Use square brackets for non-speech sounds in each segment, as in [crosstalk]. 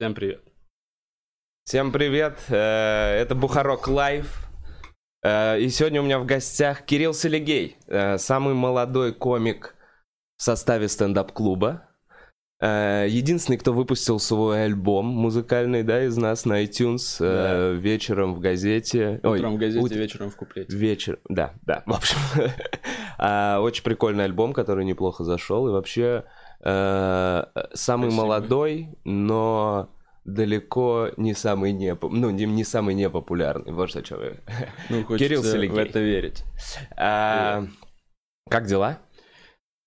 Всем привет. Всем привет, э, это Бухарок Лайв. Э, И сегодня у меня в гостях Кирилл Селигей, э, самый молодой комик в составе стендап-клуба. Единственный, кто выпустил свой альбом музыкальный, да, из нас на iTunes э, вечером в газете. Ой, Утром в газете, ут- вечером в куплете. Вечер, да, да, в общем. [laughs] А, Очень прикольный альбом, который неплохо зашел. И вообще э, самый Спасибо. молодой, но далеко не самый не, ну, не, не самый непопулярный. Вот что я Ну, [laughs] хочется Кирилл Селигей. в это верить. А, Как дела?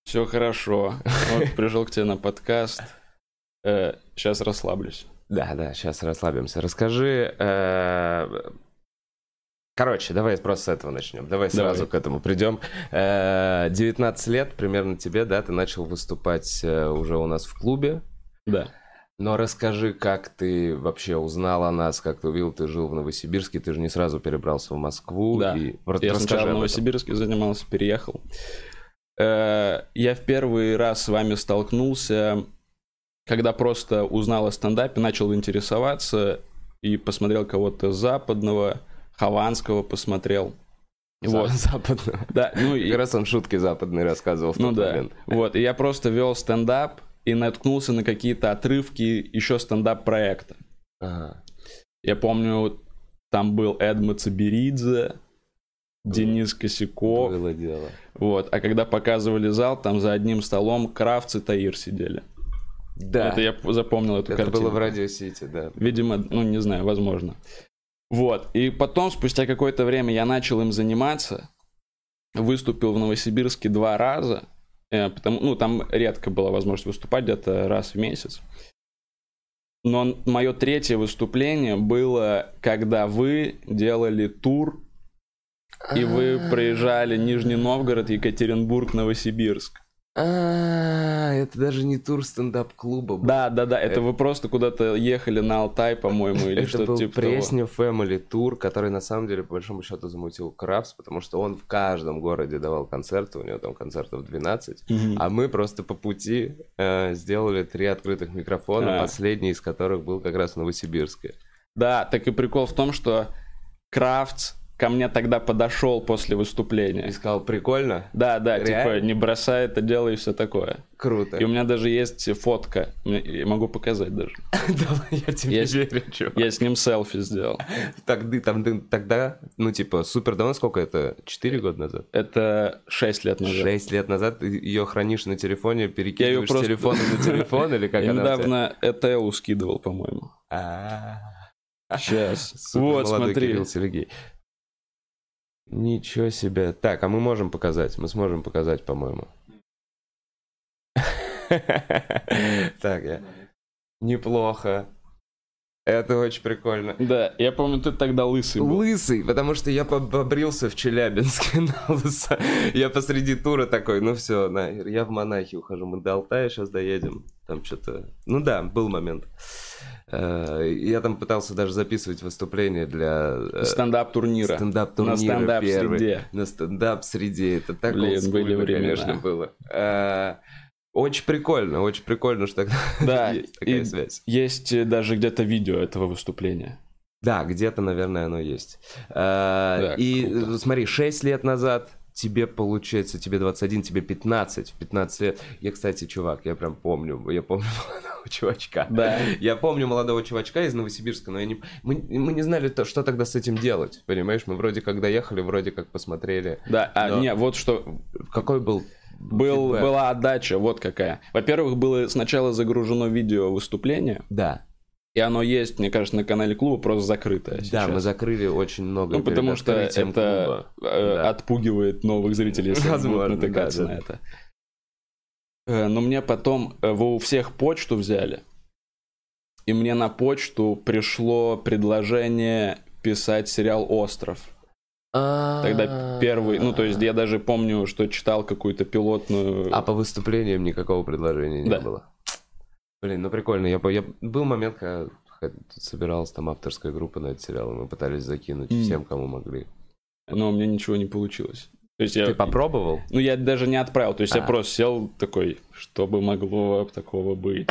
Все хорошо. Вот пришел к тебе на подкаст. сейчас расслаблюсь. Да, да, сейчас расслабимся. Расскажи. э, Короче, давай просто с этого начнем. Давай сразу Давай. к этому придем. Э, 19 лет примерно тебе, да, ты начал выступать э, уже у нас в клубе. Да. Но расскажи, как ты вообще узнал о нас, как ты увидел, ты жил в Новосибирске, ты же не сразу перебрался в Москву. Да. И... Я сначала в. Новосибирске занимался, переехал. Э, Я в первый раз с вами столкнулся, когда просто узнал о стендапе, начал интересоваться и посмотрел кого-то западного, Хованского посмотрел. Вот. Западного. Да, ну и Как раз он шутки западные рассказывал в Ну тот да. момент. Вот, и я просто вел стендап и наткнулся на какие-то отрывки еще стендап-проекта. Ага. Я помню, там был Эдма Циберидзе, Денис Косяков. Было дело. Вот, а когда показывали зал, там за одним столом Кравц и Таир сидели. Да, Это я запомнил эту это картину. было в Радио Сити, да. Видимо, ну не знаю, возможно. Вот. И потом, спустя какое-то время, я начал им заниматься. Выступил в Новосибирске два раза. э, потому, ну, там редко была возможность выступать, где-то раз в месяц. Но мое третье выступление было, когда вы делали тур, и вы проезжали Нижний Новгород, Екатеринбург, Новосибирск. А, это даже не тур стендап-клуба был. Да, да, да, это вы просто куда-то ехали на Алтай, по-моему, или что-то типа того. Пресню Family Tour, который на самом деле по большому счету замутил Крабс, потому что он в каждом городе давал концерты, у него там концертов 12, Мгм. а мы просто по пути э, сделали три открытых микрофона, А. последний из которых был как раз в Новосибирске. Да, так и прикол в том, что Крафтс ко мне тогда подошел после И выступления. сказал, прикольно, Да, да, Реально? типа не бросай это дело и все такое. круто. И у меня даже есть фотка, я могу показать даже. [laughs] Давай, я тебе Есть- верю, чувак. Я с ним селфи сделал. Тогда, там, ты- тогда, ну, типа, супер давно, сколько это? Четыре года назад? Это 6 лет назад. Шесть лет назад ты ее хранишь на телефоне, перекидываешь просто- с телефона на телефон, или как Я она недавно ETL скидывал, по-моему. А, Сейчас. супер Вот, смотри. Кирилл Сергей. Ничего себе. Так, а мы можем показать? Мы сможем показать, по-моему. [laughs] Так, я... Неплохо. Это очень прикольно. Да, я помню, ты тогда лысый был. Лысый, потому что я поб- побрился в Челябинске [laughs] на лысо. Я посреди тура такой, ну все, я в монахи ухожу, мы до Алтая сейчас доедем. Там что-то... Ну да, был момент. Э, Я там пытался даже записывать выступление для э, Стендап-турнира. стендап-турнира На стендап-среде. На стендап-среде. Это так Блин, олдскульно, были времена. конечно, было. Э, Очень прикольно, очень прикольно, что тогда [laughs] Да, есть такая и- связь. Есть даже где-то видео этого выступления. Да, где-то, наверное, оно есть. Да, И круто. смотри, 6 лет назад тебе, получается, тебе 21, тебе 15, в 15 лет. Я, кстати, чувак, я прям помню, я помню [laughs] молодого чувачка. Да. Я помню молодого чувачка из Новосибирска, но я не... мы, мы не знали, то, что тогда с этим делать, понимаешь? Мы вроде как доехали, вроде как посмотрели. Да, а, Но- не, вот что Какой был Был, фидбэк? была отдача, вот какая. Во-первых, было сначала загружено видео выступления, Да, и оно есть, мне кажется, на канале клуба, просто закрытое да, сейчас. мы закрыли очень много Ну, потому что это клуба. э, Да. отпугивает новых зрителей, если они будут Возможно, натыкаться да, да. на это. Э, Но мне потом, э, вы у всех почту взяли, и мне на почту пришло предложение писать сериал «Остров». Тогда первый, ну, то есть я даже помню, что читал какую-то пилотную... А по выступлениям никакого предложения не Да. было. Блин, ну прикольно. Я, я был момент, когда собиралась там авторская группа на этот сериал, и мы пытались закинуть всем, кому могли. Но у меня ничего не получилось. То есть я, Ты попробовал? ну, я даже не отправил, то есть я А. просто сел такой, что бы могло такого быть.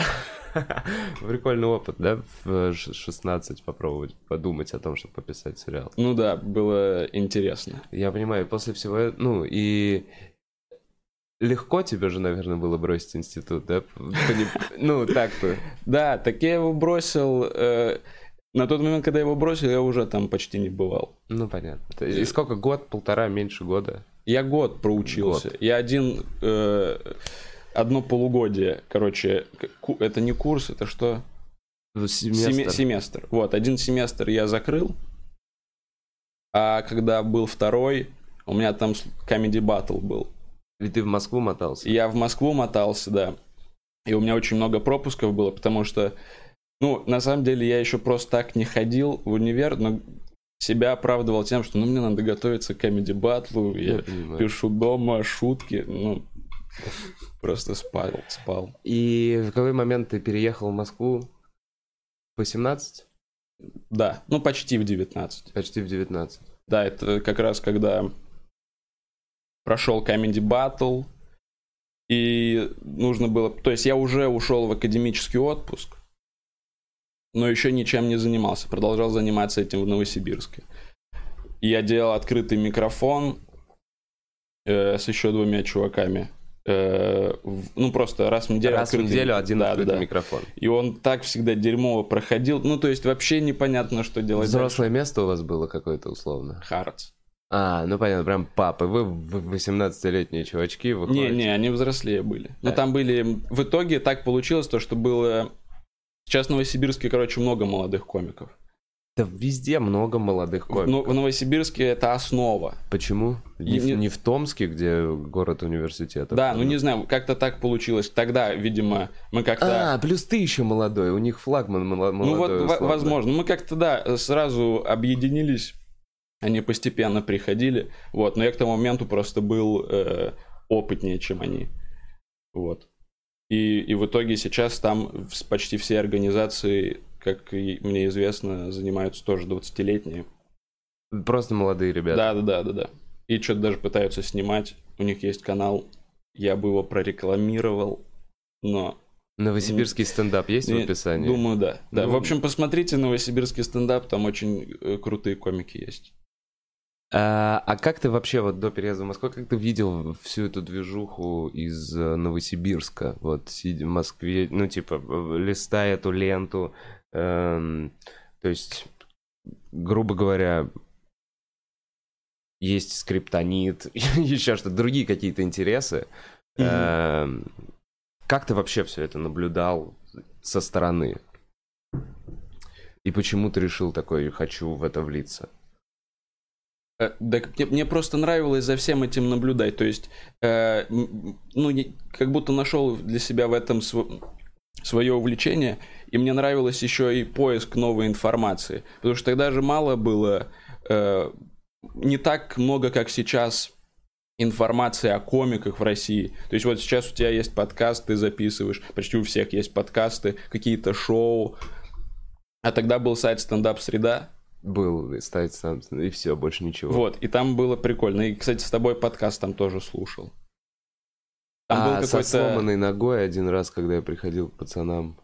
[laughs] Прикольный опыт, да? В ш- 16 попробовать подумать о том, чтобы пописать сериал. Ну да, было интересно. Я понимаю, после всего, ну и легко тебе же, наверное, было бросить институт, да? Ну, так-то. Да, так я его бросил. э, на тот момент, когда я его бросил, я уже там почти не бывал. Ну, понятно. И сколько? Год, полтора, меньше года? Я год проучился. Я один э, одно полугодие, короче, это не курс, это что? Ну, Семе- Семестр. семестр. Вот, один семестр я закрыл, а когда был второй, у меня там comedy battle был. И ты в Москву мотался? Я в Москву мотался, да. И у меня очень много пропусков было, потому что, ну, на самом деле я еще просто так не ходил в универ, но себя оправдывал тем, что, ну, мне надо готовиться к comedy battle, Я я понимаю. пишу дома шутки, ну, просто спал, спал. И в какой момент ты переехал в Москву? В 18? Да, ну, почти в 19. Почти в 19. Да, это как раз когда прошел Comedy Battle, и нужно было... То есть я уже ушел в академический отпуск, но еще ничем не занимался. Продолжал заниматься этим в Новосибирске. Я делал открытый микрофон э, с еще двумя чуваками. Э, в- ну, просто раз в неделю. Раз в открытый- неделю один да, открытый да. микрофон. И он так всегда дерьмово проходил. Ну, то есть вообще непонятно, что делать Взрослое место у вас было какое-то условно? дальше. Хардс. А, ну понятно, прям папы. Вы в- 18-летние чувачки выходите. Не, не, они взрослее были. Но Да. там были... В итоге так получилось то, что было... Сейчас в Новосибирске, короче, много молодых комиков. Да везде много молодых комиков. Но- в Новосибирске это основа. Почему? Не, в- Не- не в Томске, где город университета. Да, ну не знаю, как-то так получилось. Тогда, видимо, мы как-то... А, плюс ты еще молодой, у них флагман молодой. ну вот, во- условно. возможно. Мы как-то, да, сразу объединились. Они постепенно приходили. Вот, но я к тому моменту просто был э, опытнее, чем они. Вот. И, и в итоге сейчас там почти все организации, как мне известно, занимаются тоже 20-летние. Просто молодые ребята. Да, да, да, да, да. И что-то даже пытаются снимать. У них есть канал. Я бы его прорекламировал, но Новосибирский стендап есть в не- описании? думаю, да. Да. Ну. В общем, посмотрите новосибирский стендап, там очень э, крутые комики есть. А, а как ты вообще вот до переезда в Москву, как ты видел всю эту движуху из э, Новосибирска? Вот сидя в Москве, ну типа листая эту ленту, эм, то есть, грубо говоря, есть скриптонит, [laughs] еще что-то, другие какие-то интересы. Эм, Как ты вообще все это наблюдал со стороны? И почему ты решил такой, хочу в это влиться? Э, Да, к- мне, мне просто нравилось за всем этим наблюдать. То есть, э, ну, как будто нашел для себя в этом свое увлечение. И мне нравилось еще и поиск новой информации. Потому что тогда же мало было, э, не так много, как сейчас, информации о комиках в России. То есть вот сейчас у тебя есть подкаст, ты записываешь, почти у всех есть подкасты, какие-то шоу. А тогда был сайт «Стендап Среда», Был ставить сам, и все, больше ничего. Вот, и там было прикольно. И, кстати, с тобой подкаст там тоже слушал. Там а был со сломанной ногой один раз, когда я приходил к пацанам.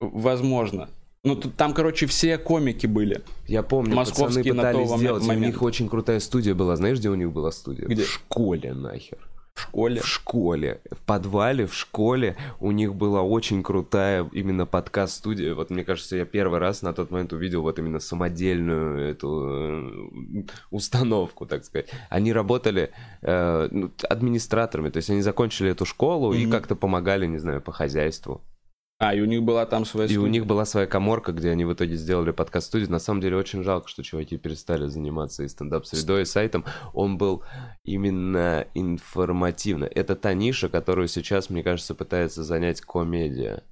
Возможно. Ну, тут, там, короче, все комики были. Я помню, Московские пацаны пытались сделать, и у момент. них очень крутая студия была. Знаешь, где у них была студия? Где? В школе нахер. В школе. В школе. В подвале, в школе у них была очень крутая именно подкаст-студия. Вот мне кажется, я первый раз на тот момент увидел вот именно самодельную эту э, установку, так сказать. Они работали э, ну, администраторами, то есть они закончили эту школу и Мгм. как-то помогали, не знаю, по хозяйству. А, и у них была там своя И у студия. них была своя коморка, где они в итоге сделали подкаст-студию. На самом деле очень жалко, что чуваки перестали заниматься и стендап-средой, и сайтом. Он был именно информативно. Это та ниша, которую сейчас, мне кажется, пытается занять комедия.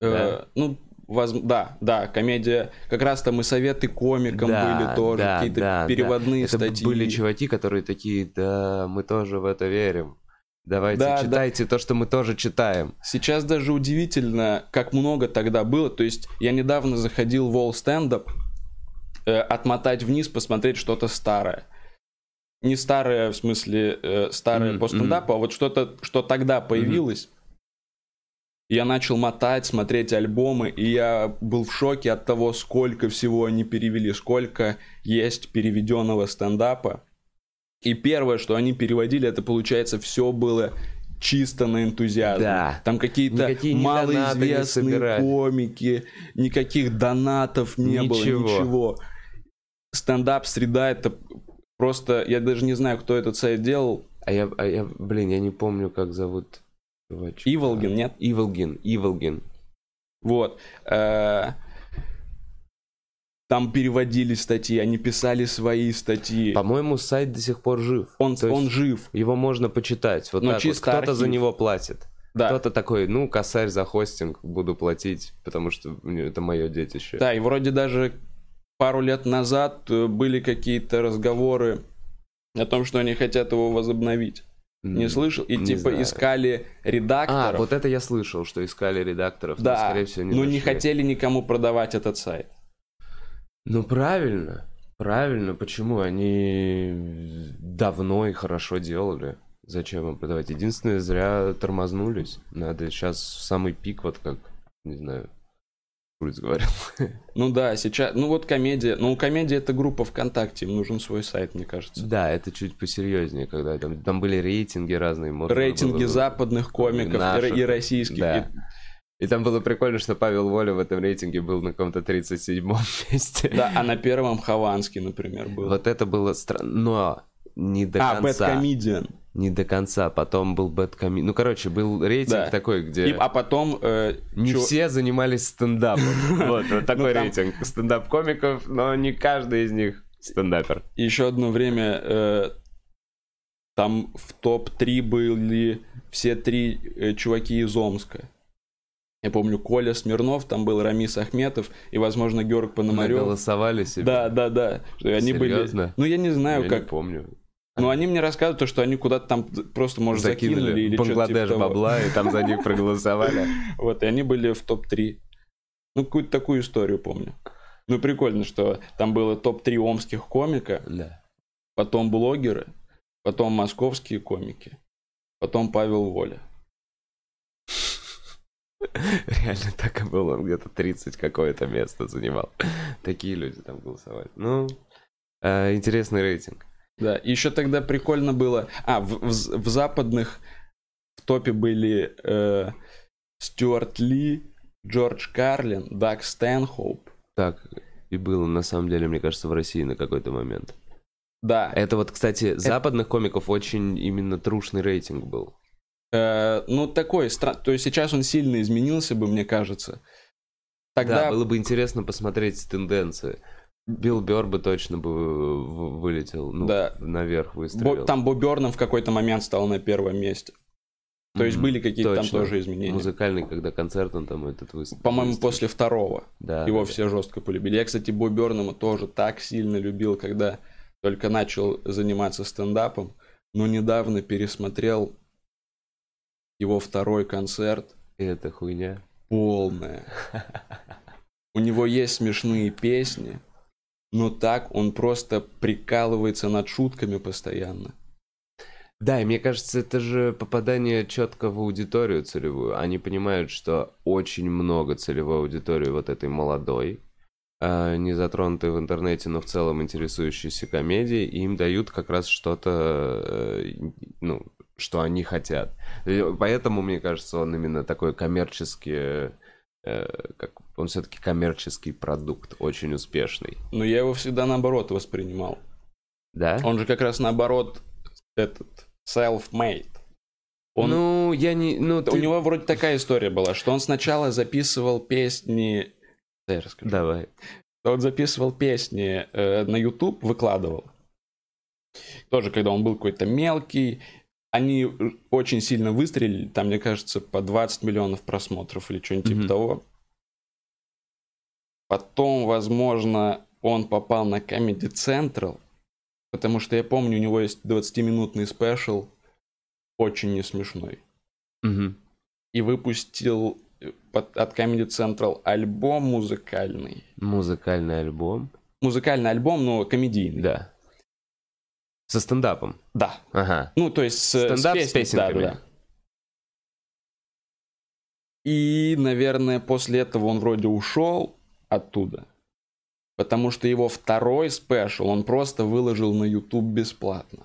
Э, да. Ну, воз- да, да, комедия. Как раз там и советы комикам Да, были тоже, да, какие-то да, переводные Это статьи. были чуваки, которые такие, да, мы тоже в это верим. Давайте, Да, да. читайте то, что мы тоже читаем. Сейчас даже удивительно, как много тогда было. То есть я недавно заходил в All Stand Up, э, отмотать вниз, посмотреть что-то старое. не старое, в смысле, э, старое Мгм, по стендапу, а вот что-то, что тогда появилось. Я начал мотать, смотреть альбомы, и я был в шоке от того, сколько всего они перевели, сколько есть переведенного стендапа. И первое, что они переводили, это получается все было чисто на энтузиазм. Да. Там какие-то Никакие не малоизвестные собирали. комики, никаких донатов не было, Ничего. ничего. Стендап-среда это просто, я даже не знаю, кто этот сайт делал. А я, а я, блин, я не помню, как зовут чувачка. Иволгин, нет? Иволгин, Иволгин. Вот. Э, Там переводили статьи, они писали свои статьи. По-моему, сайт до сих пор жив. Он, То он жив. Его можно почитать. Вот Но так вот. Кто-то за архив. него платит. Да. Кто-то такой, ну, косарь за хостинг буду платить, потому что мне- это мое детище. Да, и вроде даже пару лет назад э, были какие-то разговоры о том, что они хотят его возобновить. Не слышал? И не типа знаю. искали А, редакторов. вот это я слышал, что искали редакторов, но, да, скорее всего, не но не хотели никому продавать этот сайт. Ну, правильно. Правильно, почему? Они давно и хорошо делали. Зачем им продавать? Единственное, зря тормознулись. Надо сейчас самый пик, вот как, не знаю, Куриц говорил. [laughs] Ну да, сейчас, ну вот комедия, ну комедия это группа ВКонтакте, им нужен свой сайт, мне кажется. Да, это чуть посерьезнее, когда там, там были рейтинги разные. Рейтинги было- западных комиков и, Наших, и российских. Да. И- И там было прикольно, что Павел Воля в этом рейтинге был на каком-то 37-м [laughs] месте. да, а на первом Хованский, например, был. Вот это было странно, но не до а, Bad конца. Comedian. Не до конца. Потом был Bad Comedian. Ну, короче, был рейтинг Да. такой, где И- а потом... э, не чё- все занимались стендапом. [laughs] Вот, вот такой Ну, там- рейтинг стендап-комиков, но не каждый из них стендапер. еще одно время э, там в топ-3 были все три э, чуваки из Омска. Я помню, Коля Смирнов, там был Рамис Ахметов и, возможно, Георг Пономарев. Голосовали себе. Да, да, да. Они Серьезно? были. Ну, я не знаю, Я как. не помню. Ну, они мне рассказывают, то, что они куда-то там просто, может, закинули, Закинули или Бангладеш типа бабла, и там за них проголосовали. [laughs] Вот, и они были в топ-3. Ну, какую-то такую историю помню. Ну, прикольно, что там было топ-3 омских комика, Да. потом блогеры, потом московские комики, потом Павел Воля. Реально так и было, он где-то 30 какое-то место занимал. Такие люди там голосовали. Ну, э, интересный рейтинг. Да, еще тогда прикольно было... А, в, в- в западных в топе были э, Стюарт Ли, Джордж Карлин, Даг Стэнхоуп. Так и было, на самом деле, мне кажется, в России на какой-то момент. Да, Это вот, кстати, западных комиков очень именно трушный рейтинг был. Э, ну, такой, то есть сейчас он сильно изменился бы, мне кажется. Тогда Да, было бы интересно посмотреть тенденции. Билл Бёрр бы точно бы в- вылетел, ну, Да. наверх Бо- выстрелил. там Боб Бёрном в какой-то момент стал на первом месте. То есть Мгм. были какие-то там тоже изменения. Музыкальный, когда концерт он там этот выступил. По-моему, после второго Да, его да, все жестко полюбили. Я, кстати, Боб Бёрнема тоже так сильно любил, когда только начал заниматься стендапом. Но недавно пересмотрел его второй концерт. Это хуйня. Полная. У него есть смешные песни, но так он просто прикалывается над шутками постоянно. Да, и мне кажется, это же попадание четко в аудиторию целевую. Они понимают, что очень много целевой аудитории вот этой молодой, а, не затронутой в интернете, но в целом интересующейся комедией, и им дают как раз что-то, э, ну, что они хотят. Поэтому, мне кажется, он именно такой коммерческий, э, как он все-таки коммерческий продукт, очень успешный. Но я его всегда наоборот воспринимал. Да? Он же как раз наоборот этот self-made. Он, Ну, я не... Ну, У ты- него вроде такая история была, что он сначала записывал песни... Да, я расскажу. Давай. Он записывал песни э, на YouTube, выкладывал. Тоже, когда он был какой-то мелкий. Они очень сильно выстрелили. Там, мне кажется, по 20 миллионов просмотров или что-нибудь типа Мгм. того. Потом, возможно, он попал на Comedy Central. Потому что я помню, у него есть 20-минутный спешл. Очень не смешной. Мгм. И выпустил э, под- от Comedy Central альбом музыкальный. Музыкальный альбом. Музыкальный альбом, но комедийный. Да. Со стендапом? Да. Ага. Ну, то есть с, Стендап с с, песней, да, песенками. да. И, наверное, после этого он вроде ушел оттуда. Потому что его второй спешл он просто выложил на YouTube бесплатно.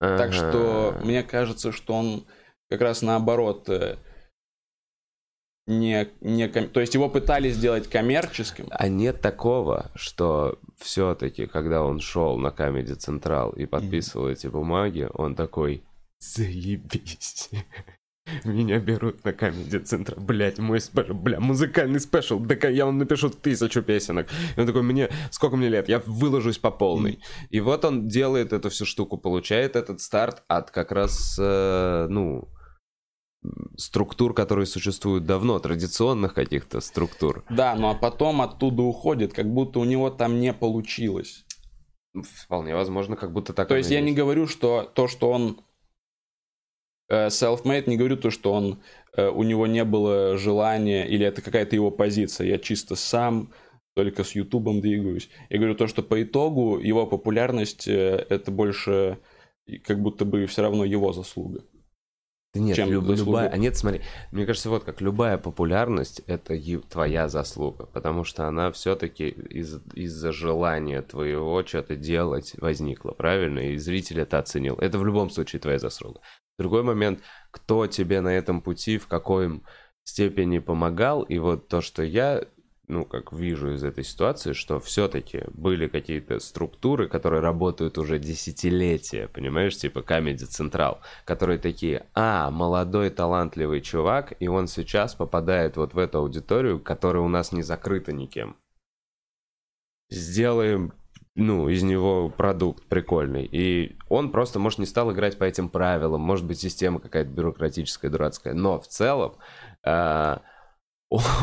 Так Ага. что мне кажется, что он как раз наоборот э, не, не ком- то есть его пытались сделать коммерческим. А нет такого, что все-таки, когда он шел на Comedy Central и подписывал эти бумаги, он такой, заебись. [laughs] Меня берут на Comedy Central. Блять, мой special, бля, музыкальный special. Да я вам напишу тысячу песенок. И он такой, мне, сколько мне лет? Я выложусь по полной. И вот он делает эту всю штуку, получает этот старт от как раз, э, ну, структур, которые существуют давно, традиционных каких-то структур. Да, ну а потом оттуда уходит, как будто у него там не получилось. Вполне возможно, как будто так То есть я не говорю, что то, что он э, self-made, не говорю то, что он э, у него не было желания или это какая-то его позиция. Я чисто сам только с Ютубом двигаюсь. Я говорю то, что по итогу его популярность э, это больше как будто бы все равно его заслуга. Да нет, чем люб- любая... А нет, смотри, мне кажется, вот как любая популярность — это е- твоя заслуга, потому что она все-таки из- из-за желания твоего что-то делать возникла, правильно? И зритель это оценил. Это в любом случае твоя заслуга. Другой момент, кто тебе на этом пути, в какой степени помогал, и вот то, что я ну, как вижу из этой ситуации, что все-таки были какие-то структуры, которые работают уже десятилетия, понимаешь, типа Comedy Central, которые такие, а, молодой талантливый чувак, и он сейчас попадает вот в эту аудиторию, которая у нас не закрыта никем. Сделаем ну, из него продукт прикольный. И он просто, может, не стал играть по этим правилам, может быть, система какая-то бюрократическая, дурацкая. Но в целом а,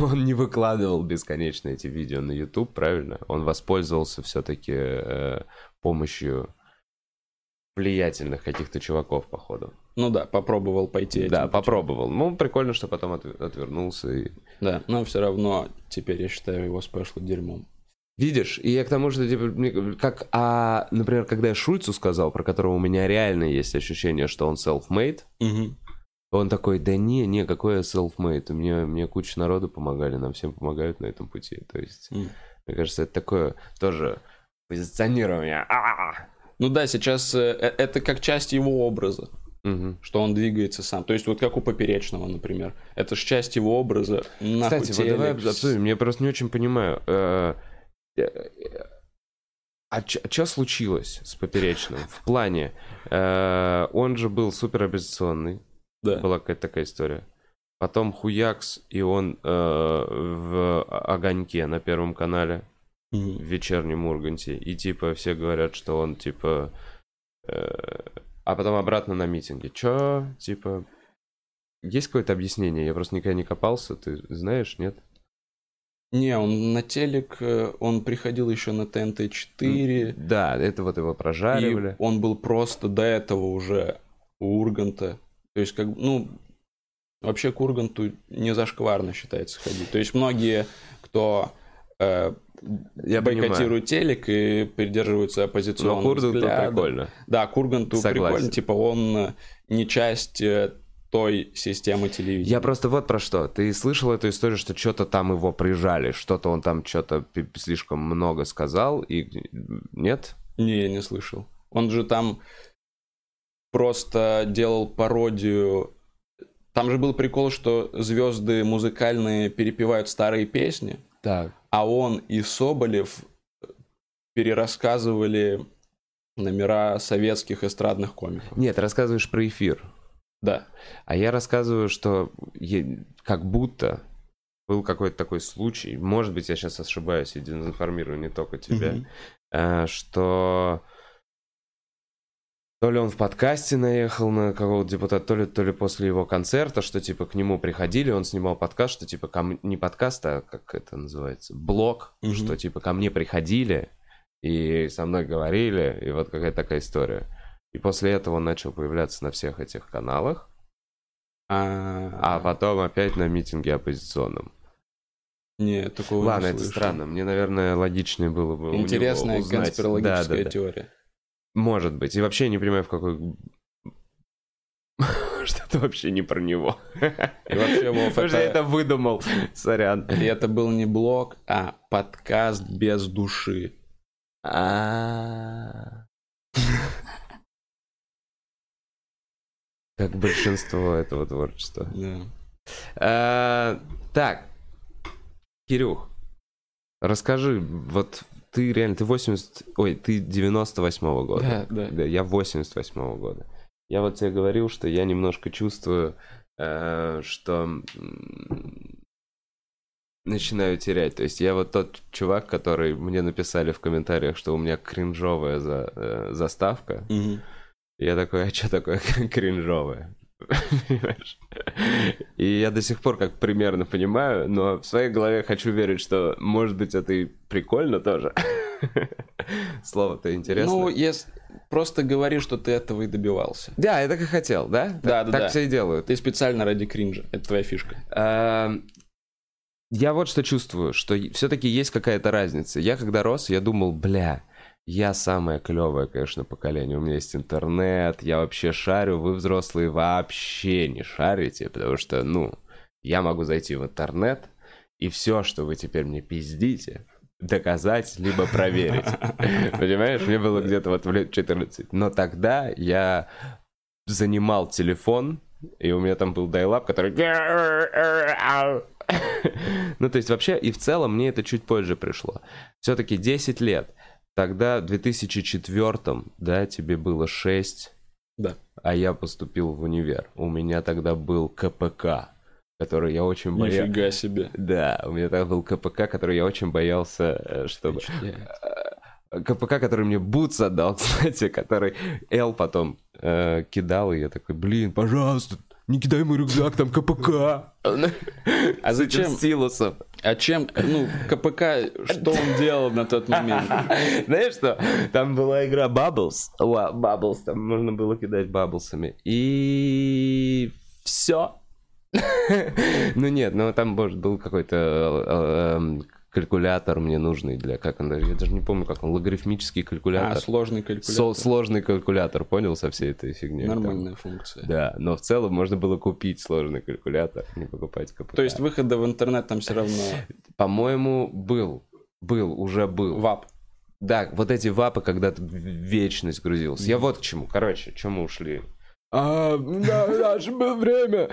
он не выкладывал бесконечно эти видео на YouTube, правильно? Он воспользовался все-таки помощью влиятельных каких-то чуваков, походу. Ну да, попробовал пойти. Да, путем. попробовал. Ну, прикольно, что потом от- отвернулся. И... Да, но все равно теперь я считаю его спешлы дерьмом. Видишь, и я к тому, что, типа, как, а, например, когда я Шульцу сказал, про которого у меня реально есть ощущение, что он self-made, Мгм. Он такой, да не, не, какой я self-made, мне, мне куча народу помогали, нам всем помогают на этом пути. То есть, М. мне кажется, это такое тоже позиционирование. А-а-а. Ну да, сейчас э, э, это как часть его образа. Мгм. что он двигается сам. То есть вот как у Поперечного, например. Это же часть его образа. Нахуй Кстати, вот давай обсудим. Я просто не очень понимаю. э, А что случилось с Поперечным? В плане, он же был супер оппозиционный. Да. Была какая-то такая история. Потом Хуякс, и он э, в Огоньке на Первом канале, в Мгм. вечернем Урганте. И типа все говорят, что он типа... э, а потом обратно на митинге. Чё? Типа... Есть какое-то объяснение? Я просто никогда не копался. Ты знаешь, нет? Не, он на телек, э, он приходил еще на ТНТ-4. Да, это вот его И прожаривали. он был просто до этого уже у Урганта. То есть, как, ну, вообще к Урганту не зашкварно считается ходить. То есть, многие, кто э, Я бойкотируют телек и придерживаются Но оппозиционных Курден взглядов. прикольно. Да, Курганту Согласен. прикольно, типа он не часть э, той системы телевидения. Я просто вот про что. Ты слышал эту историю, что что-то там его прижали, что-то он там что-то слишком много сказал, и нет? Не, я не слышал. Он же там просто делал пародию. Там же был прикол, что звезды музыкальные перепевают старые песни, Так. а он и Соболев перерассказывали номера советских эстрадных комиков. Нет, рассказываешь про эфир. Да. А я рассказываю, что е- как будто был какой-то такой случай, может быть, я сейчас ошибаюсь и дезинформирую не только тебя, э, что то ли он в подкасте наехал на какого-то депутата, то ли, то ли после его концерта, что типа к нему приходили, он снимал подкаст, что типа ко м- не подкаст, а как это называется, блог, Мгм. что типа ко мне приходили и со мной говорили, и вот какая-то такая история. И после этого он начал появляться на всех этих каналах, а А, потом опять на митинге оппозиционном. Не, такого Ладно, не это слышал. странно. Мне, наверное, логичнее было бы Интересная конспирологическая Да, да, да. теория. Может быть. И вообще я не понимаю, в какой... [laughs] Что-то вообще не про него. И вообще, Вов, что я это- это выдумал. Сорян. И это был не блог, а подкаст без души. А. Как большинство этого творчества. Да. А, Так, Кирюх, расскажи, вот ты реально, ты 80, ой, ты 98-го года. Да, да. Да, я 88-го года. Я вот тебе говорил, что я немножко чувствую, э, что начинаю терять. То есть я вот тот чувак, который мне написали в комментариях, что у меня кринжовая за, э, заставка. Мгм. Я такой, а что такое [laughs] кринжовое? И я до сих пор как примерно понимаю, но в своей голове хочу верить, что может быть это и прикольно тоже. Слово-то интересно. Ну, если... Просто говори, что ты этого и добивался. Да, я так и хотел, да? Так- Да, да, Так да. все и делают. Ты специально ради кринжа. Это твоя фишка. Эм, Я вот что чувствую, что все-таки есть какая-то разница. Я когда рос, я думал, бля, я самое клевое, конечно, поколение. У меня есть интернет, я вообще шарю, вы взрослые вообще не шарите, потому что, ну, я могу зайти в интернет, и все, что вы теперь мне пиздите, доказать, либо проверить. [laughs] Понимаешь, мне было где-то вот в лет 14. Но тогда я занимал телефон, и у меня там был дайлап, который... [laughs] Ну, то есть вообще, и в целом мне это чуть позже пришло. Все-таки 10 лет. Тогда в 2004, да, тебе было 6, Да. а я поступил в универ. У меня тогда был КПК, который я очень боялся. Нифига себе. Да, у меня тогда был КПК, который я очень боялся, э, чтобы... Э, КПК, который мне Бутс отдал, [laughs] кстати, который Эл потом э, кидал, и я такой, блин, пожалуйста, не кидай мой рюкзак, там КПК. [laughs] А зачем? Стилусом. А чем, ну, КПК, что он делал на тот момент? [laughs] Знаешь что? Там была игра Bubbles. Ла- Bubbles, там можно было кидать бабблсами. И все. [laughs] Ну нет, ну там, может, был какой-то э, эм, калькулятор мне нужный для, как он, я даже не помню, как он, логарифмический А, калькулятор. сложный Со- калькулятор. сложный калькулятор, понял, со всей этой фигней. там. Нормальная функция. Да, но в целом можно было купить сложный калькулятор, не покупать КПК. То есть выхода в интернет там все равно По-моему, был. Был, уже был. вап. Да, вот эти вапы, когда ты в вечность грузился. Я вот к чему. Короче, чем мы ушли? А, да, наше было время.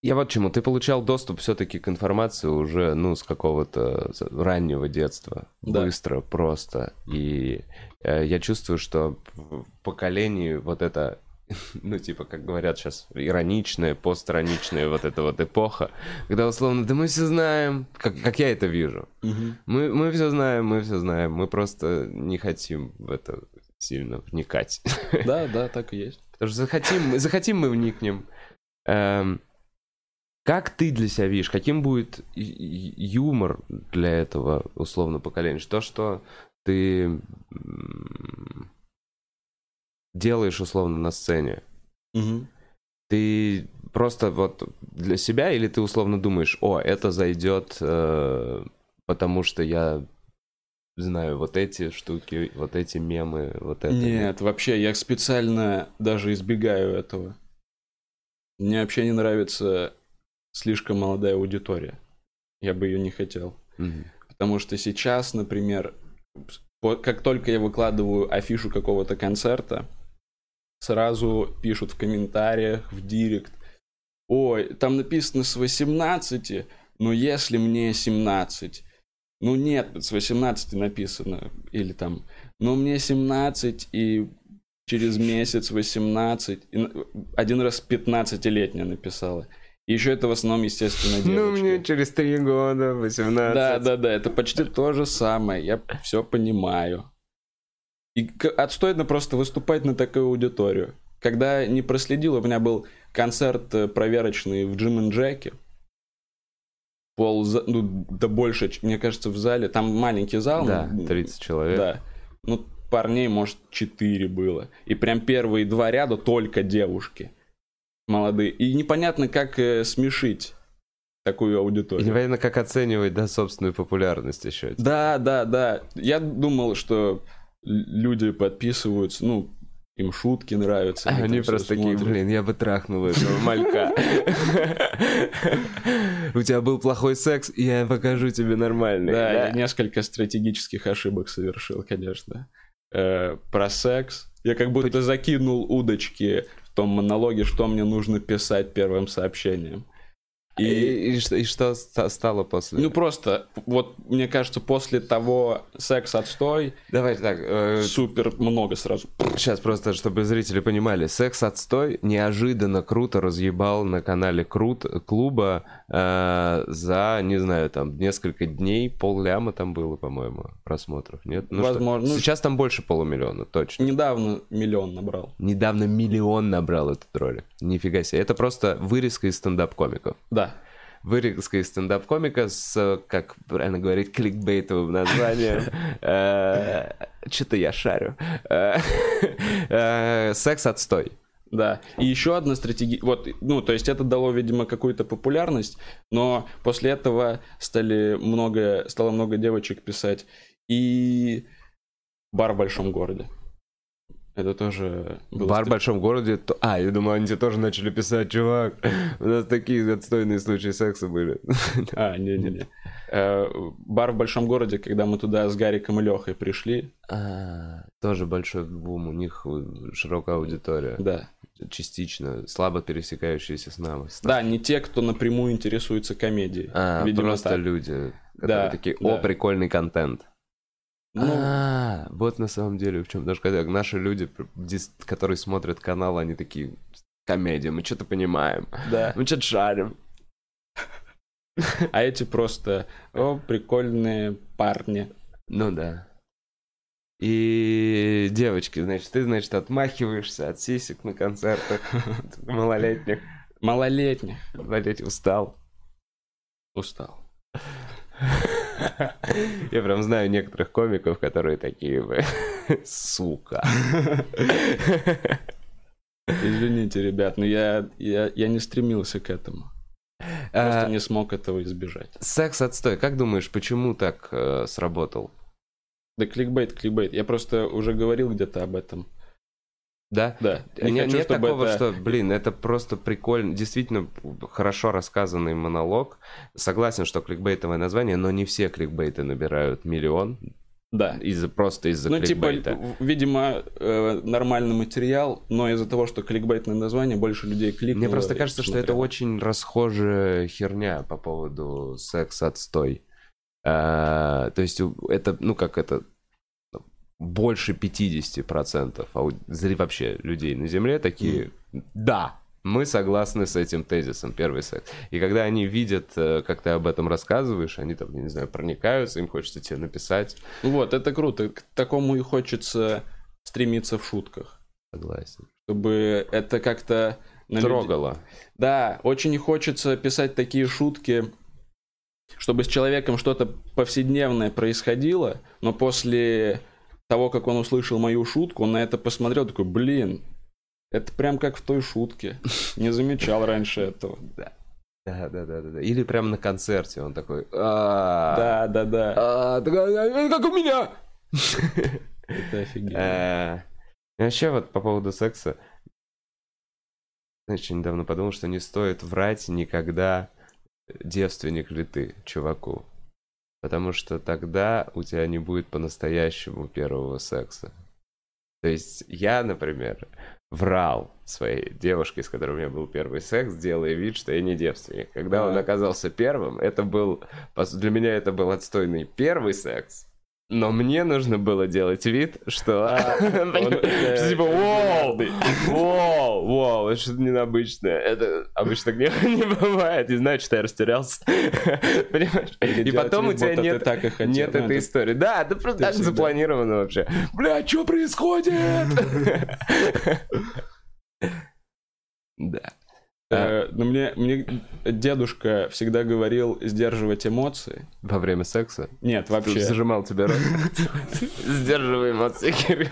Я вот чему. Ты получал доступ все-таки к информации уже, ну, с какого-то раннего детства. Да. Быстро, просто. И э, я чувствую, что в поколении вот это [laughs] ну, типа, как говорят сейчас, ироничная, постироничная вот эта вот эпоха, когда условно, да мы все знаем, как, как я это вижу. Мгм. Мы, мы все знаем, мы все знаем, мы просто не хотим в это сильно вникать. Да, да, так и есть. Потому что захотим, захотим мы вникнем. Эм, как ты для себя видишь, каким будет юмор для этого условно поколения? То, что ты делаешь условно на сцене, Мгм. ты просто вот для себя или ты условно думаешь, о, это зайдет, э, потому что я знаю вот эти штуки, вот эти мемы, вот это. Нет, вообще, я специально даже избегаю этого. Мне вообще не нравится слишком молодая аудитория. Я бы ее не хотел. Мгм. Потому что сейчас, например, как только я выкладываю афишу какого-то концерта, сразу пишут в комментариях, в директ, ой, там написано с 18, но если мне 17, ну нет, с 18 написано, или там, ну мне 17 и через месяц 18, и на- один раз 15-летняя написала. Еще это в основном, естественно, девочки. [laughs] Ну, мне через три года, 18. Да, да, да, это почти то же самое, я все понимаю. И отстойно просто выступать на такую аудиторию. Когда не проследил, у меня был концерт э, проверочный в Джим и Джеке. Пол, ну, да больше, мне кажется, в зале, там маленький зал. Да, ну, 30 человек. Да. Ну, парней, может, 4 было. И прям первые два ряда только девушки. Молодые. И непонятно, как э, смешить такую И аудиторию. непонятно, как оценивать, да, собственную популярность еще. Да, да, да. Я думал, что люди подписываются, ну, им шутки нравятся. А они просто такие, смотрят. блин, я бы трахнул этого малька. У тебя был плохой секс, я покажу тебе нормальный. Да, я несколько стратегических ошибок совершил, конечно. Э, про секс. Я как будто закинул удочки том монологе, что мне нужно писать первым сообщением. И, И, и что, и что ста- стало после? ну просто, вот мне кажется, после того секс отстой давай так, э, супер много сразу. сейчас просто, чтобы зрители понимали, секс отстой неожиданно круто разъебал на канале Крут клуба э, за, не знаю, там несколько дней, полляма там было, по-моему, просмотров, нет? Ну что, Возможно. Ну, сейчас там больше полумиллиона, точно. Недавно миллион набрал. Недавно миллион набрал этот ролик. Нифига себе. Это просто вырезка из стендап-комиков. Да. Вырезка из стендап-комика с, как правильно говорить, кликбейтовым названием. [laughs] Что-то я шарю. Э, э, Секс отстой. Да. И еще одна стратегия. Вот, ну, то есть это дало, видимо, какую-то популярность, но после этого стали много, стало много девочек писать. И бар в большом городе. Это тоже было Бар в большом городе. то- А, я думаю, они тебе тоже начали писать, чувак. У нас такие отстойные случаи секса были. [laughs] А, не-не-не. Э, Бар в большом городе, когда мы туда с Гариком и Лехой пришли. А, Тоже большой бум, у них широкая аудитория. Да. Частично, слабо пересекающиеся с нами. Да, не те, кто напрямую интересуется комедией. А, Видимо, просто так. люди, которые Да, такие, о, да. прикольный контент. Ну, А, вот на самом деле в чем. Даже когда наши люди, которые смотрят канал, они такие, комедия, мы что-то понимаем, да. мы что-то шарим. А эти просто, о, прикольные парни. Ну да. И девочки, значит, ты, значит, отмахиваешься от сисек на концертах [laughs] малолетних. Малолетних. Малолетний устал. Устал. [laughs] Я прям знаю некоторых комиков, которые такие, бы, сука. Извините, ребят, но я, я, я не стремился к этому. Просто А, не смог этого избежать. Секс отстой. Как думаешь, почему так э, сработал? Да кликбейт, кликбейт. Я просто уже говорил где-то об этом. Да? Да. Не Не- хочу, нет такого, это- что, блин, это просто прикольно, действительно хорошо рассказанный монолог. Согласен, что кликбейтовое название, но не все кликбейты набирают миллион Да. из просто из-за Ну, типа, кликбейта. в- видимо, э, нормальный материал, но из-за того, что кликбейтное название, больше людей кликнуло. Мне просто кажется, что это очень расхожая херня по поводу секс-отстой. А, то есть это, ну как это, больше 50% ау- зри- вообще людей на Земле такие, да, мы согласны с этим тезисом, первый секс. И когда они видят, э, как ты об этом рассказываешь, они там, я не знаю, проникаются, им хочется тебе написать. Вот, это круто. К такому и хочется стремиться в шутках. Согласен. Чтобы это как-то... на людей- Трогало. Да, очень хочется писать такие шутки, чтобы с человеком что-то повседневное происходило, но после того, как он услышал мою шутку, он на это посмотрел, такой, блин, это прям как в той шутке. Не замечал раньше этого. Да, да, да, да, да. Или прямо на концерте он такой, «А, Да, да, да. а, «А, как у меня. Это офигенно. Э, и Вообще вот по поводу секса, знаешь, я недавно подумал, что не стоит врать никогда, девственник ли ты, чуваку. Потому что тогда у тебя не будет по-настоящему первого секса. То есть я, например, врал своей девушке, с которой у меня был первый секс, делая вид, что я не девственник. Когда он Да. оказался первым, это был... Для меня это был отстойный первый секс, но мне нужно было делать вид, что... [laughs] Что типа, вау, вау, это что-то необычное. Это обычно так не, [laughs] бывает. Не знаю, что я растерялся. [laughs] Понимаешь? И потом у тебя нет, и нет Ну, этой это- истории. Да, это просто так запланировано вообще. Бля, что происходит? [laughs] Да. Э, Но мне, мне дедушка всегда говорил сдерживать эмоции. Во время секса? Нет, Вообще. вообще. Зажимал тебя рот. Сдерживай эмоции, Кирилл.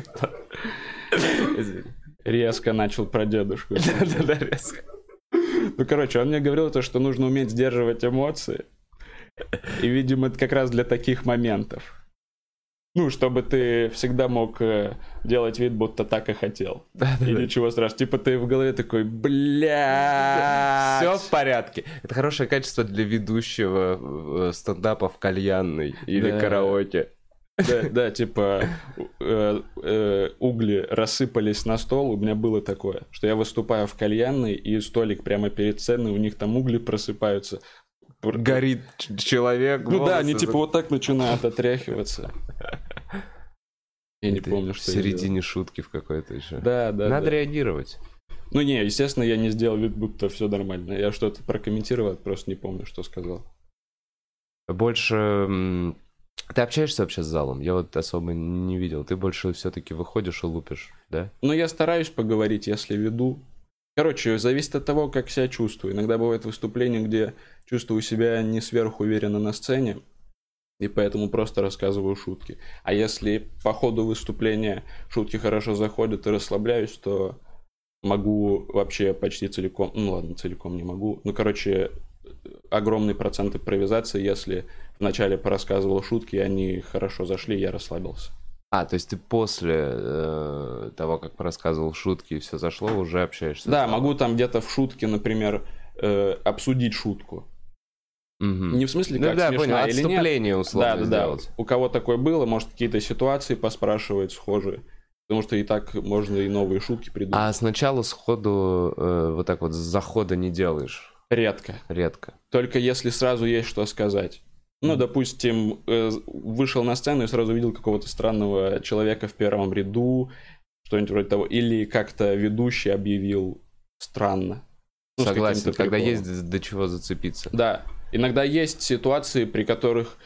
Резко начал про дедушку. [laughs] Да-да-да, резко. Ну, короче, он мне говорил то, что нужно уметь сдерживать эмоции. И, видимо, это как раз для таких моментов. Ну, чтобы ты всегда мог э, делать вид, будто так и хотел. И ничего страшного. Типа ты в голове такой, бля. Все в порядке. Это хорошее качество для ведущего э, стендапа в кальянной или Да. караоке. Да, да, типа э, э, угли рассыпались на стол. У меня было такое, что я выступаю в кальянной, и столик прямо перед сценой, у них там угли просыпаются. Горит человек. Ну да, они типа вот так начинают отряхиваться. Я не помню, в что делал. середине шутки в какой-то еще. Да, да, Надо да. реагировать. Ну не, естественно, я не сделал вид, будто все нормально. Я что-то прокомментировал, просто не помню, что сказал. Больше... Ты общаешься вообще с залом? Я вот особо не видел. Ты больше все-таки выходишь и лупишь, да? Но я стараюсь поговорить, если веду. Короче, зависит от того, как себя чувствую. Иногда бывает выступление, где чувствую себя не сверхуверенно на сцене, и поэтому просто рассказываю шутки. А если по ходу выступления шутки хорошо заходят и расслабляюсь, то могу вообще почти целиком, ну ладно, целиком не могу. Ну, короче, огромный процент импровизации, если вначале порассказывал шутки, они хорошо зашли, я расслабился. А, то есть ты после э, того, как рассказывал шутки и все зашло, уже общаешься? Да, могу там где-то в шутке, например, э, обсудить шутку. Мгм. Не в смысле, Ну как да, смешная понял, или нет. отступление условно Да, да, да. сделать. У кого такое было, может, какие-то ситуации поспрашивать схожие. Потому что и так можно и новые шутки придумать. А сначала сходу э, вот так вот захода не делаешь? Редко. Редко. Только если сразу есть что сказать. Ну, допустим, э, вышел на сцену и сразу увидел какого-то странного человека в первом ряду, что-нибудь вроде того. Или как-то ведущий объявил странно. Ну, Согласен, когда приколом. есть до чего зацепиться. Да. Иногда есть ситуации, при которых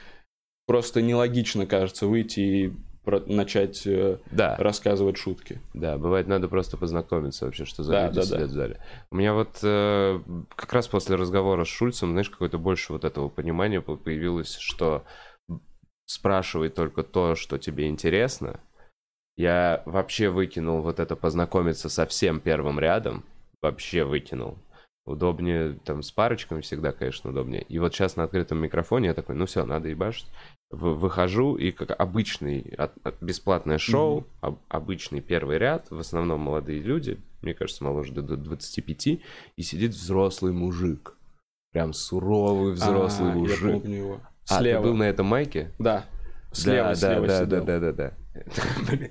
просто нелогично, кажется, выйти и про- начать э, Да, рассказывать шутки. да, бывает, надо просто познакомиться вообще, что за Да, люди да, сидят да. в зале. У меня вот э, как раз после разговора с Шульцем, знаешь, какое-то больше вот этого понимания по- появилось, что спрашивай только то, что тебе интересно. Я вообще выкинул вот это познакомиться со всем первым рядом. Вообще выкинул. Удобнее там с парочками всегда, конечно, удобнее. И вот сейчас на открытом микрофоне я такой, ну все, надо ебашить. Выхожу и как обычный бесплатное шоу, об- обычный первый ряд, в основном молодые люди, мне кажется, моложе до, до 25, и сидит взрослый мужик. Прям суровый взрослый А, мужик. Я помню его. А, ты Слева. был на этом майке? Да. Слева, да, слева да, сидел. да, да, да, да.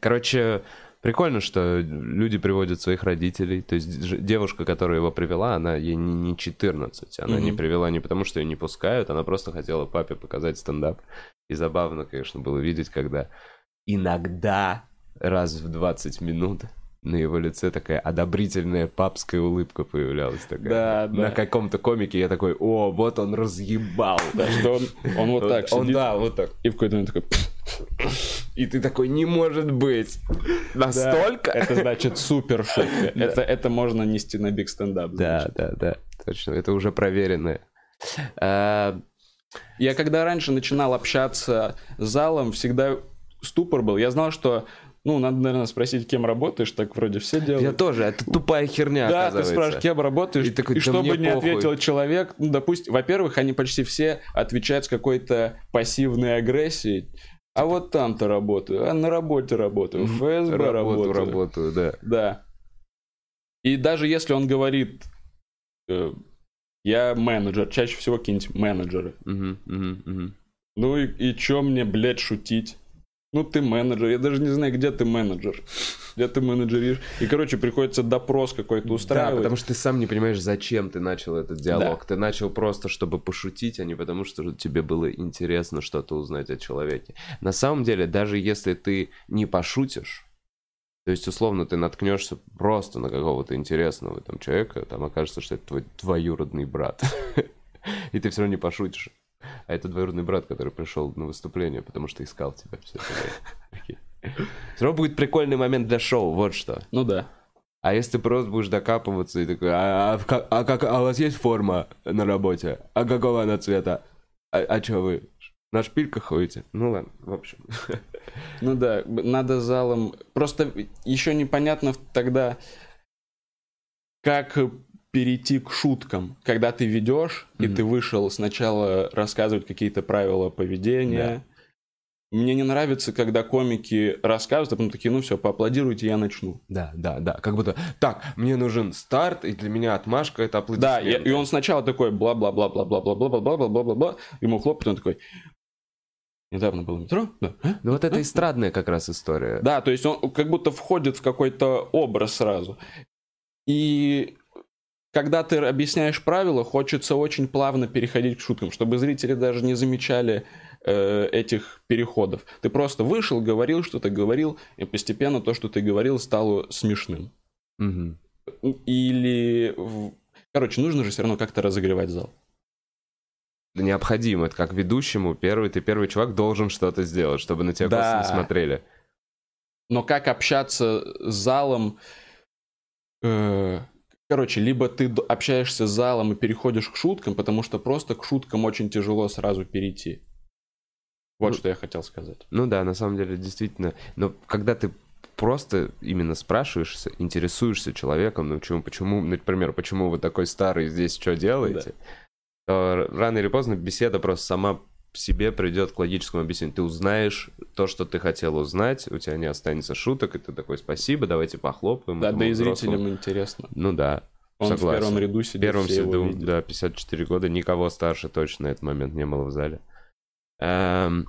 Короче, прикольно, что люди приводят своих родителей. То есть девушка, которая его привела, она ей не не 14. Она не Мгм. привела не потому, что ее не пускают, она просто хотела папе показать стендап. И забавно, конечно, было видеть, когда иногда раз в 20 минут на его лице такая одобрительная папская улыбка появлялась. Такая. Да, На да. каком-то комике я такой, о, вот он разъебал. Да, что он, он вот так Он, сидит, да, вот так. и в какой-то момент такой... И ты такой, не может быть. Настолько? Это значит супер шутка. Это, это можно нести на биг стендап. Да, да, да, точно. Это уже проверенное. А, Я когда раньше начинал общаться с залом, всегда ступор был. Я знал, что, ну, надо, наверное, спросить, кем работаешь, так вроде все делают. Я тоже, это тупая херня, Да, ты спрашиваешь, кем работаешь, И и, такой, «Да чтобы не похуй». ответил человек, ну, допустим, во-первых, они почти все отвечают с какой-то пассивной агрессией. А вот там-то работаю, а на работе работаю, в ФСБ Работу, работаю. работаю, да. Да. И даже если он говорит, э, я менеджер, чаще всего какие-нибудь менеджеры. Мгм, мгм, мгм. Ну и, и чё мне, блядь, шутить? Ну ты менеджер, я даже не знаю, где ты менеджер. Где ты менеджеришь. И, короче, приходится допрос какой-то Да, устраивать. потому что ты сам не понимаешь, зачем ты начал этот диалог. Ты начал просто, чтобы пошутить, а не потому, что тебе было интересно что-то узнать о человеке. На самом деле, даже если ты не пошутишь, то есть, условно, ты наткнешься просто на какого-то интересного там человека, там окажется, что это твой двоюродный брат. [laughs] И ты все равно не пошутишь. А это двоюродный брат, который пришел на выступление, потому что искал тебя все. Все равно будет прикольный момент для шоу, вот что. Ну да. А если ты просто будешь докапываться и такой, а, а а как, а у вас есть форма на работе? А какого она цвета? А, а что вы на шпильках ходите? Ну ладно, в общем. [laughs] Ну да, надо залом... Просто еще непонятно тогда, как перейти к шуткам, когда ты ведешь, и ты вышел сначала рассказывать какие-то правила поведения. Мне не нравится, когда комики рассказывают, а потом такие, ну все, поаплодируйте, я начну. Да, да, да. Как будто, так, мне нужен старт, и для меня отмашка это Да, аплодисменты. и, и он сначала такой бла-бла-бла-бла-бла-бла-бла-бла-бла-бла-бла, ему хлопает, он такой, недавно был в метро, да, а? Ну вот это эстрадная как раз история. Да, то есть он как будто входит в какой-то образ сразу. И когда ты объясняешь правила, хочется очень плавно переходить к шуткам, чтобы зрители даже не замечали э, этих переходов. Ты просто вышел, говорил, что-то говорил, и постепенно то, что ты говорил, стало смешным. Мгм. Или... Короче, нужно же все равно как-то разогревать зал. Необходимо, это как ведущему, первый, ты первый чувак должен что-то сделать, чтобы на тебя Да. просто не смотрели. Но как общаться с залом... э, Короче, либо ты общаешься с залом и переходишь к шуткам, потому что просто к шуткам очень тяжело сразу перейти. Вот Ну, что я хотел сказать. Ну да, на самом деле, действительно. Но когда ты просто именно спрашиваешься, интересуешься человеком, ну почему, почему, например, почему вы такой старый здесь что делаете, то рано или поздно беседа просто сама себе придет к логическому объяснению. Ты узнаешь то, что ты хотел узнать, у тебя не останется шуток, и ты такой, спасибо, давайте похлопаем. Да, да и взрослому». зрителям интересно. Ну да. Он Согласен. в первом ряду сидит, первом видят. да, 54 года, никого старше точно на этот момент не было в зале. Эм,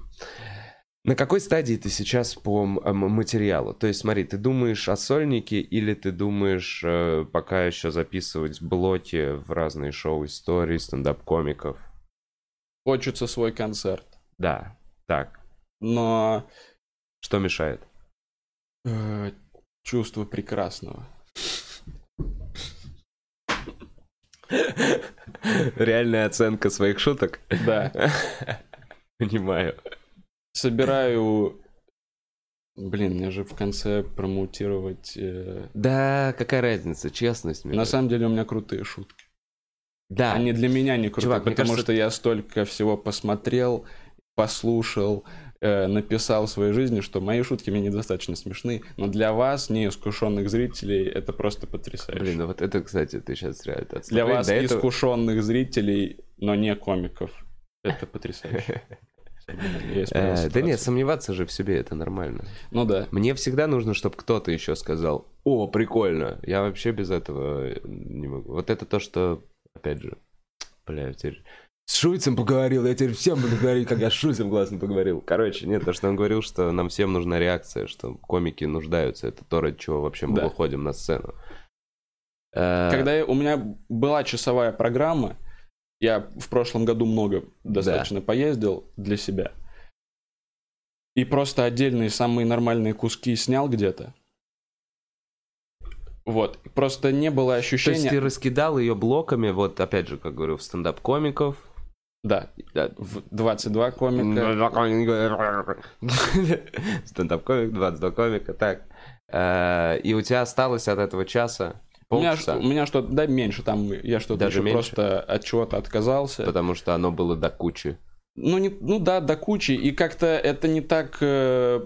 на какой стадии ты сейчас по материалу? То есть, смотри, ты думаешь о сольнике или ты думаешь э, пока еще записывать блоки в разные шоу истории, стендап-комиков? Хочется свой концерт. Да, так. Но Что мешает? э, чувство прекрасного. Реальная оценка своих шуток? Да. [laughs] Понимаю. Собираю... Блин, мне же в конце промоутировать... э, Да, какая разница, честность. На самом деле у меня крутые шутки. Да. Они для меня не крутые, Чувак, потому кажется- что я столько всего посмотрел, послушал, э, написал в своей жизни, что мои шутки мне недостаточно смешны, но для вас, неискушенных зрителей, это просто потрясающе. Блин, ну вот это, кстати, ты сейчас реально для отступление. вас, До этого- искушенных зрителей, но не комиков, это потрясающе. [laughs] Я Э, Да нет, сомневаться же в себе, это нормально. Ну да. Мне всегда нужно, чтобы кто-то еще сказал, о, прикольно. Я вообще без этого не могу. Вот это то, что, опять же, бля, я теперь с Шуйцем поговорил, я теперь всем буду говорить, как я с Шуйцем классно поговорил. Короче, нет, то, что он говорил, что нам всем нужна реакция, что комики нуждаются. Это то, ради чего вообще мы Да. выходим на сцену. Э, Когда я- у меня была часовая программа, я в прошлом году много достаточно поездил для себя. И просто отдельные самые нормальные куски снял где-то. Вот. Просто не было То есть ощущения... ты раскидал ее блоками, вот опять же, как говорю, в стендап-комиков, Да, Да. в 22 комика. [laughs] Стендап-комик, 22 комика, так. Э, И у тебя осталось от этого часа У меня, полчаса, у меня что-то, да, меньше, там я что-то Даже меньше? просто от чего-то отказался. потому что оно было до кучи. Ну, не, ну да, до кучи. И как-то это не так э,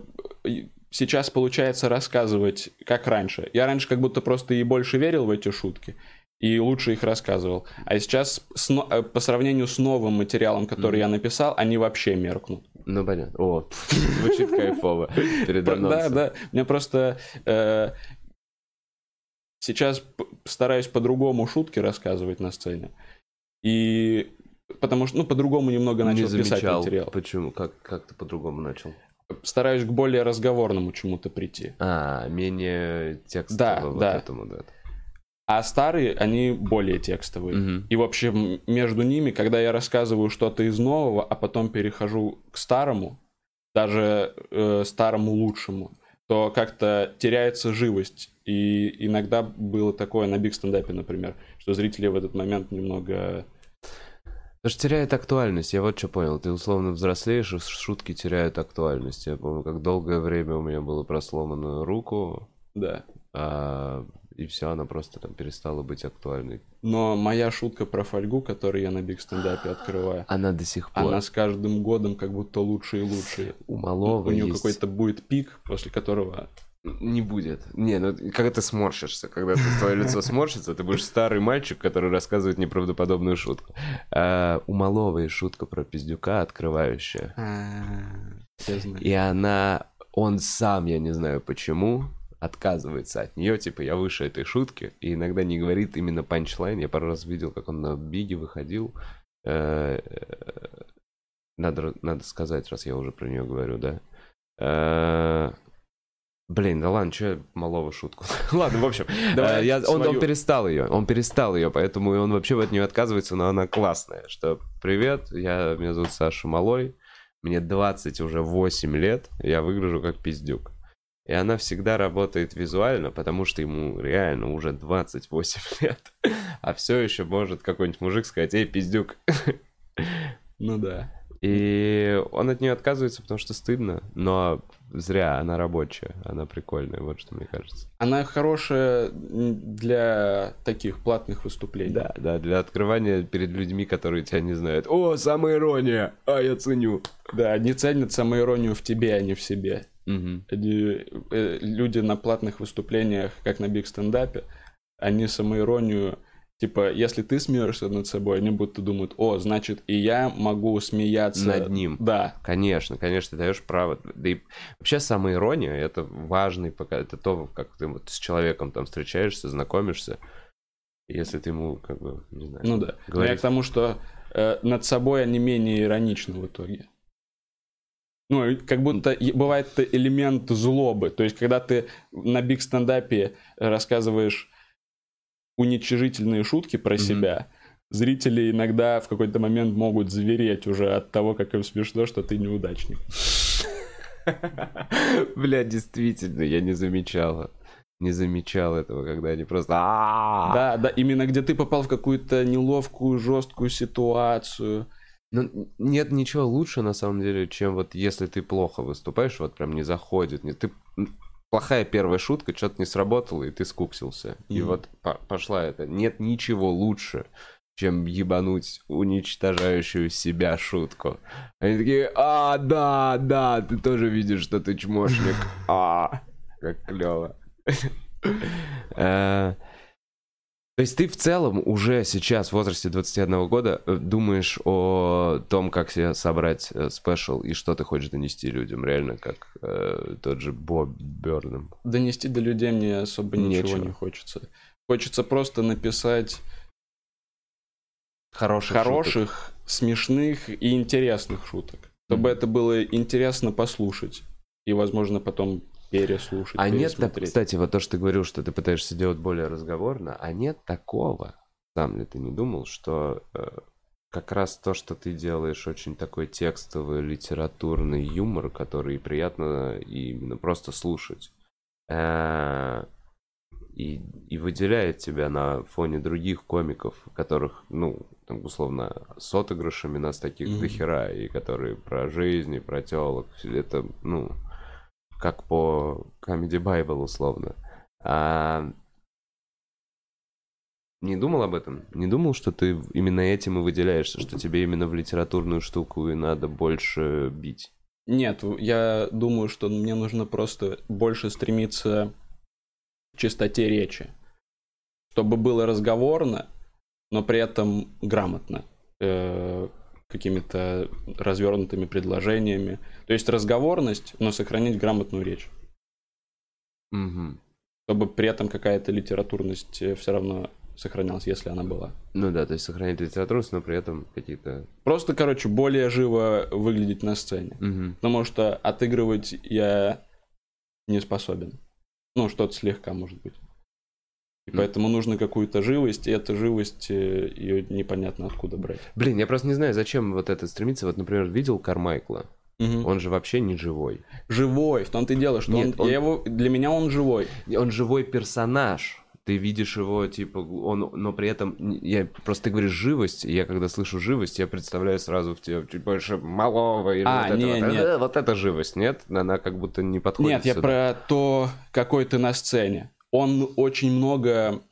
сейчас получается рассказывать, как раньше. Я раньше как будто просто и больше верил в эти шутки, и лучше их рассказывал. А сейчас с э, по сравнению с новым материалом, который я написал, они вообще меркнут. Ну, понятно. О, [laughs] звучит кайфово. Да, да. Мне просто э, сейчас стараюсь по-другому шутки рассказывать на сцене. И потому что, ну, по-другому немного Не начал писать замечал. материал. Почему? Как, как ты по-другому начал? Стараюсь к более разговорному чему-то прийти. А, менее текстово Да, вот да. этому, да. А старые, они более текстовые. Мгм. И, в общем, между ними, когда я рассказываю что-то из нового, а потом перехожу к старому, даже э, старому лучшему, то как-то теряется живость. И иногда было такое на биг стендапе, например, что зрители в этот момент немного... Потому что теряет актуальность. Я вот что понял. Ты условно взрослеешь, и шутки теряют актуальность. Я помню, как долгое время у меня было про сломанную руку, Да. а, и все, она просто там перестала быть актуальной. Но моя шутка про фольгу, которую я на биг стендапе открываю, Она до сих пор. она с каждым годом как будто лучше и лучше. У малого У нее есть... какой-то будет пик, после которого Не будет. Не, ну когда ты сморщишься, когда ты, твое лицо сморщится, ты будешь старый мальчик, который рассказывает неправдоподобную шутку. А, у Малова есть шутка про пиздюка, открывающая. Знаю. И она, он сам, я не знаю почему, отказывается от нее, типа, я выше этой шутки, и иногда не говорит именно панчлайн. Я пару раз видел, как он на биге выходил. Э, Надо, надо сказать, раз я уже про нее говорю, да. Блин, да ладно, что я малого шутку. [laughs] ладно, в общем, Давай э, я, он, он свою. перестал ее, он перестал ее, поэтому он вообще от нее отказывается, но она классная. Что, привет, я, меня зовут Саша Малой, мне 20 уже 8 лет, я выгляжу как пиздюк. И она всегда работает визуально, потому что ему реально уже 28 [laughs] лет. А все еще может какой-нибудь мужик сказать, эй, пиздюк. [laughs] Ну да. И он от нее отказывается, потому что стыдно, но зря, она рабочая, она прикольная, вот что мне кажется. Она хорошая для таких платных выступлений. Да, да, для открывания перед людьми, которые тебя не знают. О, самая ирония, а я ценю. Да, они ценят самоиронию в тебе, а не в себе. Э, люди на платных выступлениях, как на биг стендапе, они самоиронию, типа, если ты смеешься над собой, они будто думают, о, значит, и я могу смеяться Над ним. Да, Конечно, конечно, ты даешь право. Да и вообще самая ирония это важный пока это то, как ты вот с человеком там встречаешься, знакомишься. Если ты ему, как бы, не знаю, ну да. Но я говоришь, к тому, что э, над собой они менее ироничны в итоге. Ну, как будто бывает элемент злобы. То есть, когда ты на биг стендапе рассказываешь уничижительные шутки про Мгм. себя, зрители иногда в какой-то момент могут звереть уже от того, как им смешно, что ты неудачник. Бля, действительно, я не замечала. Не замечал этого, когда они просто... Да, да, именно где ты попал в какую-то неловкую, жесткую ситуацию. Ну, нет ничего лучше, на самом деле, чем вот если ты плохо выступаешь, вот прям не заходит. Не, ты плохая первая шутка, что-то не сработало, и ты скуксился. И Мгм. вот по- пошла это. Нет ничего лучше, чем ебануть уничтожающую себя шутку. Они такие, а, да, да, ты тоже видишь, что ты чмошник. А, как клево. [laughs] То есть ты в целом уже сейчас в возрасте 21 года э, думаешь о том, как себе собрать э, спешл и что ты хочешь донести людям, реально, как э, тот же Боб Бёрнем. Донести до людей мне особо ничего Нечего. не хочется. Хочется просто написать Хороших, хороших, смешных и интересных шуток. Чтобы Мгм. это было интересно послушать. И, возможно, потом переслушать, А нет, так, кстати, вот то, что ты говорил, что ты пытаешься делать более разговорно, а нет такого, сам ли ты не думал, что э, как раз то, что ты делаешь, очень такой текстовый, литературный юмор, который приятно именно просто слушать. Э, И, и выделяет тебя на фоне других комиков, которых, ну, там, условно, с отыгрышами нас таких Мгм. дохера, и которые про жизнь, и про телок. Это, ну, как по Comedy Bible, условно. А... Не думал об этом? Не думал, что ты именно этим и выделяешься, что тебе именно в литературную штуку и надо больше бить? Нет, я думаю, что мне нужно просто больше стремиться к чистоте речи. Чтобы было разговорно, но при этом грамотно. Э, какими-то развернутыми предложениями. То есть разговорность, но сохранить грамотную речь. Мгм. Чтобы при этом какая-то литературность все равно сохранялась, если она была. Ну да, то есть сохранить литературность, но при этом какие-то... Просто, короче, более живо выглядеть на сцене. Мгм. Потому что отыгрывать я не способен. Ну, что-то слегка, может быть. И поэтому нужно какую-то живость, и эта живость, ее непонятно откуда брать. Блин, я просто не знаю, зачем вот это стремиться. Вот, например, видел Кармайкла. Он Он же вообще не живой. живой, в том-то и дело, что Нет, он, он- я его, для меня он живой. Он живой персонаж. Ты видишь его, типа, он, но при этом, я просто ты говоришь живость, и я когда слышу живость, я представляю сразу в тебе чуть больше малого или А, вот, не, это, вот, нет. Э, вот это живость, нет? Она как будто не подходит Нет, я сюда. про то, какой ты на сцене. Он очень много...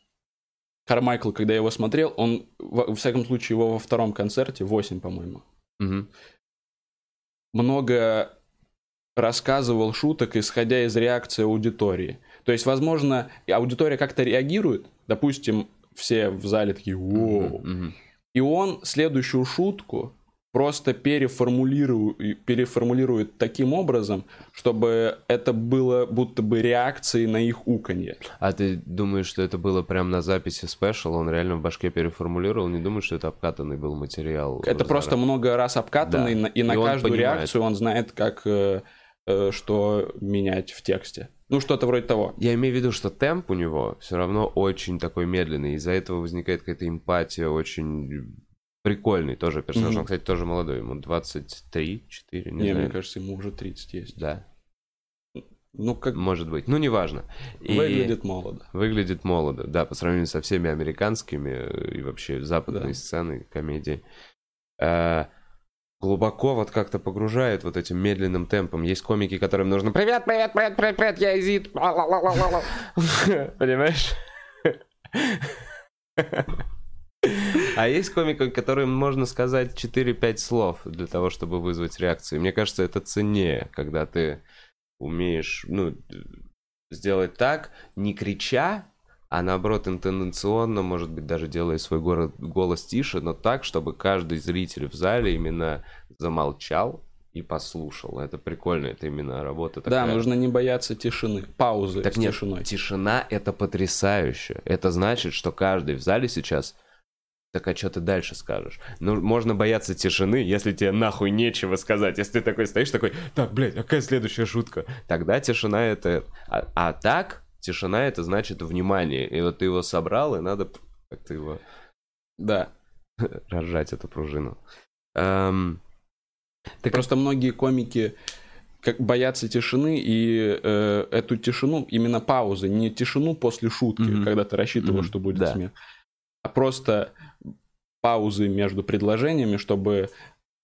Кармайкл, когда я его смотрел, он, во, всяком случае, его во втором концерте, 8, по-моему, Мгм. много рассказывал шуток, исходя из реакции аудитории. То есть, возможно, аудитория как-то реагирует, допустим, все в зале такие «Воу!», Мгм. и он следующую шутку просто переформулирует, переформулирует таким образом, чтобы это было будто бы реакцией на их уканье. А ты думаешь, что это было прям на записи спешл? Он реально в башке переформулировал? Не думаешь, что это обкатанный был материал? Это просто много раз обкатанный, Да. и на И каждую понимает. реакцию он знает, как э, э, что менять в тексте. Ну, что-то вроде того. Я имею в виду, что темп у него все равно очень такой медленный. Из-за этого возникает какая-то эмпатия очень прикольный тоже персонаж. Мгм. Он, кстати, тоже молодой. Ему 23, 4, не, Не, знаю. мне кажется, ему уже 30 есть. Да, Ну, как может быть. Ну, неважно. И выглядит молодо. Выглядит молодо, да, по сравнению со всеми американскими э, и вообще западной Да. сценой комедии. Э, глубоко вот как-то погружает вот этим медленным темпом. Есть комики, которым нужно «Привет, привет, привет, привет, привет, я Изид!» Ла-ла-ла-ла-ла-ла». [laughs] Понимаешь? [laughs] А есть комики, которым можно сказать 4-5 слов для того, чтобы вызвать реакцию. Мне кажется, это ценнее, когда ты умеешь, ну, сделать так, не крича, а наоборот интонационно, может быть, даже делая свой горо- голос тише, но так, чтобы каждый зритель в зале именно замолчал и послушал. Это прикольно, это именно работа Да, такая. нужно не бояться тишины, паузы Так с нет, тишиной. тишина это потрясающе. Это значит, что каждый в зале сейчас так а что ты дальше скажешь? Ну, можно бояться тишины, если тебе нахуй нечего сказать. Если ты такой стоишь, такой, так, блядь, а какая следующая шутка? Тогда тишина это... А, а так, тишина это значит внимание. И вот ты его собрал, и надо как-то его Да. [laughs] разжать, эту пружину. Эм, Так просто многие комики как боятся тишины и э, эту тишину, именно паузы, не тишину после шутки, Мгм. когда ты рассчитывал, Мгм, что будет да. смех, а просто паузы между предложениями, чтобы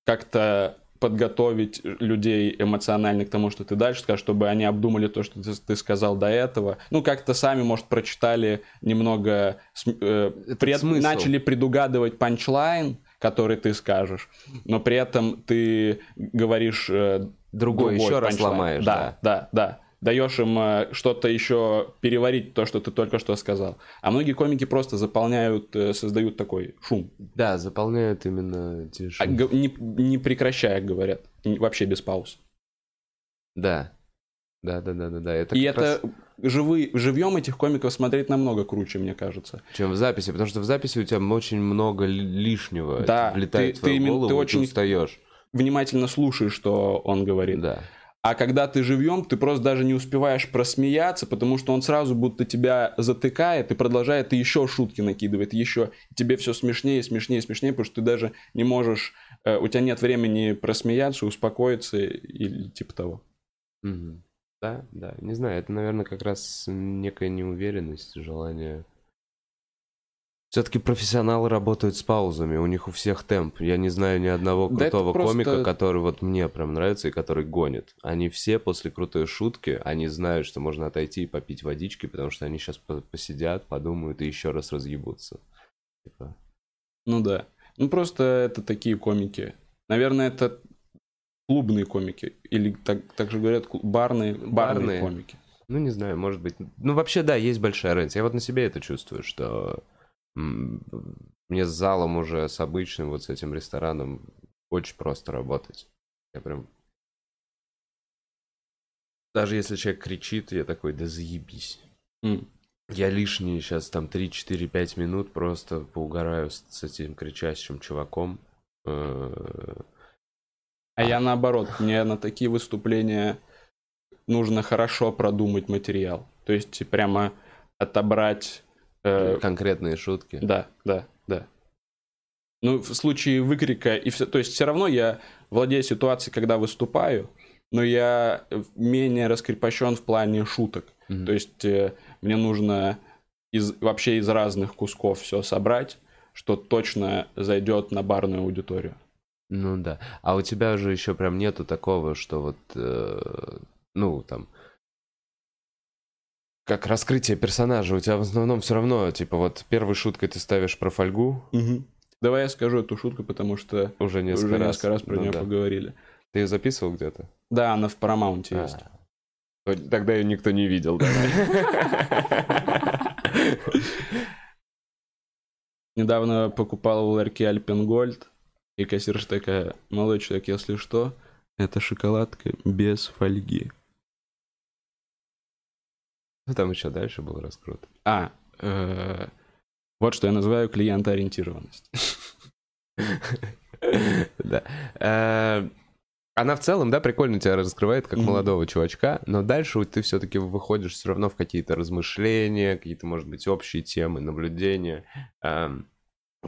как-то подготовить людей эмоционально к тому, что ты дальше скажешь, чтобы они обдумали то, что ты, ты сказал до этого. Ну, как-то сами, может, прочитали немного, э, пред- смысл. начали предугадывать панчлайн, который ты скажешь, но при этом ты говоришь э, другой, еще раз панчлайн. ломаешь. Да, да, да. Даешь им э, что-то еще переварить то, что ты только что сказал. А многие комики просто заполняют, э, создают такой шум, Да, заполняют именно а тишину. г- не, не прекращая говорят, вообще без пауз. Да. Да, да, да, да, да. Это И как раз- это живы, живьем этих комиков смотреть намного круче, мне кажется. чем в записи, потому что в записи у тебя очень много ли- лишнего Да, влетает ты- в твою ты голову, ты очень- устаешь. Внимательно слушаешь, что он говорит. Да. А когда ты живьем, ты просто даже не успеваешь просмеяться, потому что он сразу будто тебя затыкает и продолжает и еще шутки накидывает, еще тебе все смешнее, смешнее, смешнее, потому что ты даже не можешь, э, у тебя нет времени просмеяться, успокоиться или типа того. Мгм. Да, да. Не знаю, это, наверное, как раз некая неуверенность, желание. Все-таки профессионалы работают с паузами, у них у всех темп. Я не знаю ни одного Да крутого просто- комика, который вот мне прям нравится и который гонит. Они все после крутой шутки, они знают, что можно отойти и попить водички, потому что они сейчас посидят, подумают и еще раз разъебутся. Типа, Ну да. Ну просто это такие комики. Наверное, это клубные комики. Или так, так же говорят, барные, барные, Барные. комики. Ну, не знаю, может быть. Ну, вообще, да, есть большая разница. Я вот на себе это чувствую, что мне с залом уже, с обычным, вот с этим рестораном очень просто работать. Я прям... Даже если человек кричит, я такой, да заебись. М. Я лишние сейчас там 3-4-5 минут просто поугараю с, с этим кричащим чуваком. Э, А я наоборот, мне на такие выступления нужно хорошо продумать материал. То есть прямо отобрать... э, Конкретные шутки. да, да, да. Ну, в случае выкрика и все... То есть все равно я владею ситуацией, когда выступаю, но я менее раскрепощен в плане шуток. Мгм. То есть э, мне нужно из, вообще из разных кусков все собрать, что точно зайдет на барную аудиторию. Ну да. А у тебя же еще прям нету такого, что вот, э, ну там, как раскрытие персонажа. У тебя в основном все равно, типа вот первой шуткой ты ставишь про фольгу, Давай я скажу эту шутку, потому что уже несколько уже раз. несколько раз про Ну нее да. поговорили. Ты ее записывал где-то? Да, она в есть. А. Тогда ее никто не видел, да? [laughs] Недавно покупал в ларьке Альпенгольд, и кассирша такая, молодой человек, если что, это шоколадка без фольги. Ну, там еще дальше был раскрут. А, э, вот что я называю клиентоориентированность. [laughs] Да. Э, она в целом, да, прикольно тебя раскрывает как молодого чувачка, но дальше ты все-таки выходишь все равно в какие-то размышления, какие-то, может быть, общие темы, наблюдения.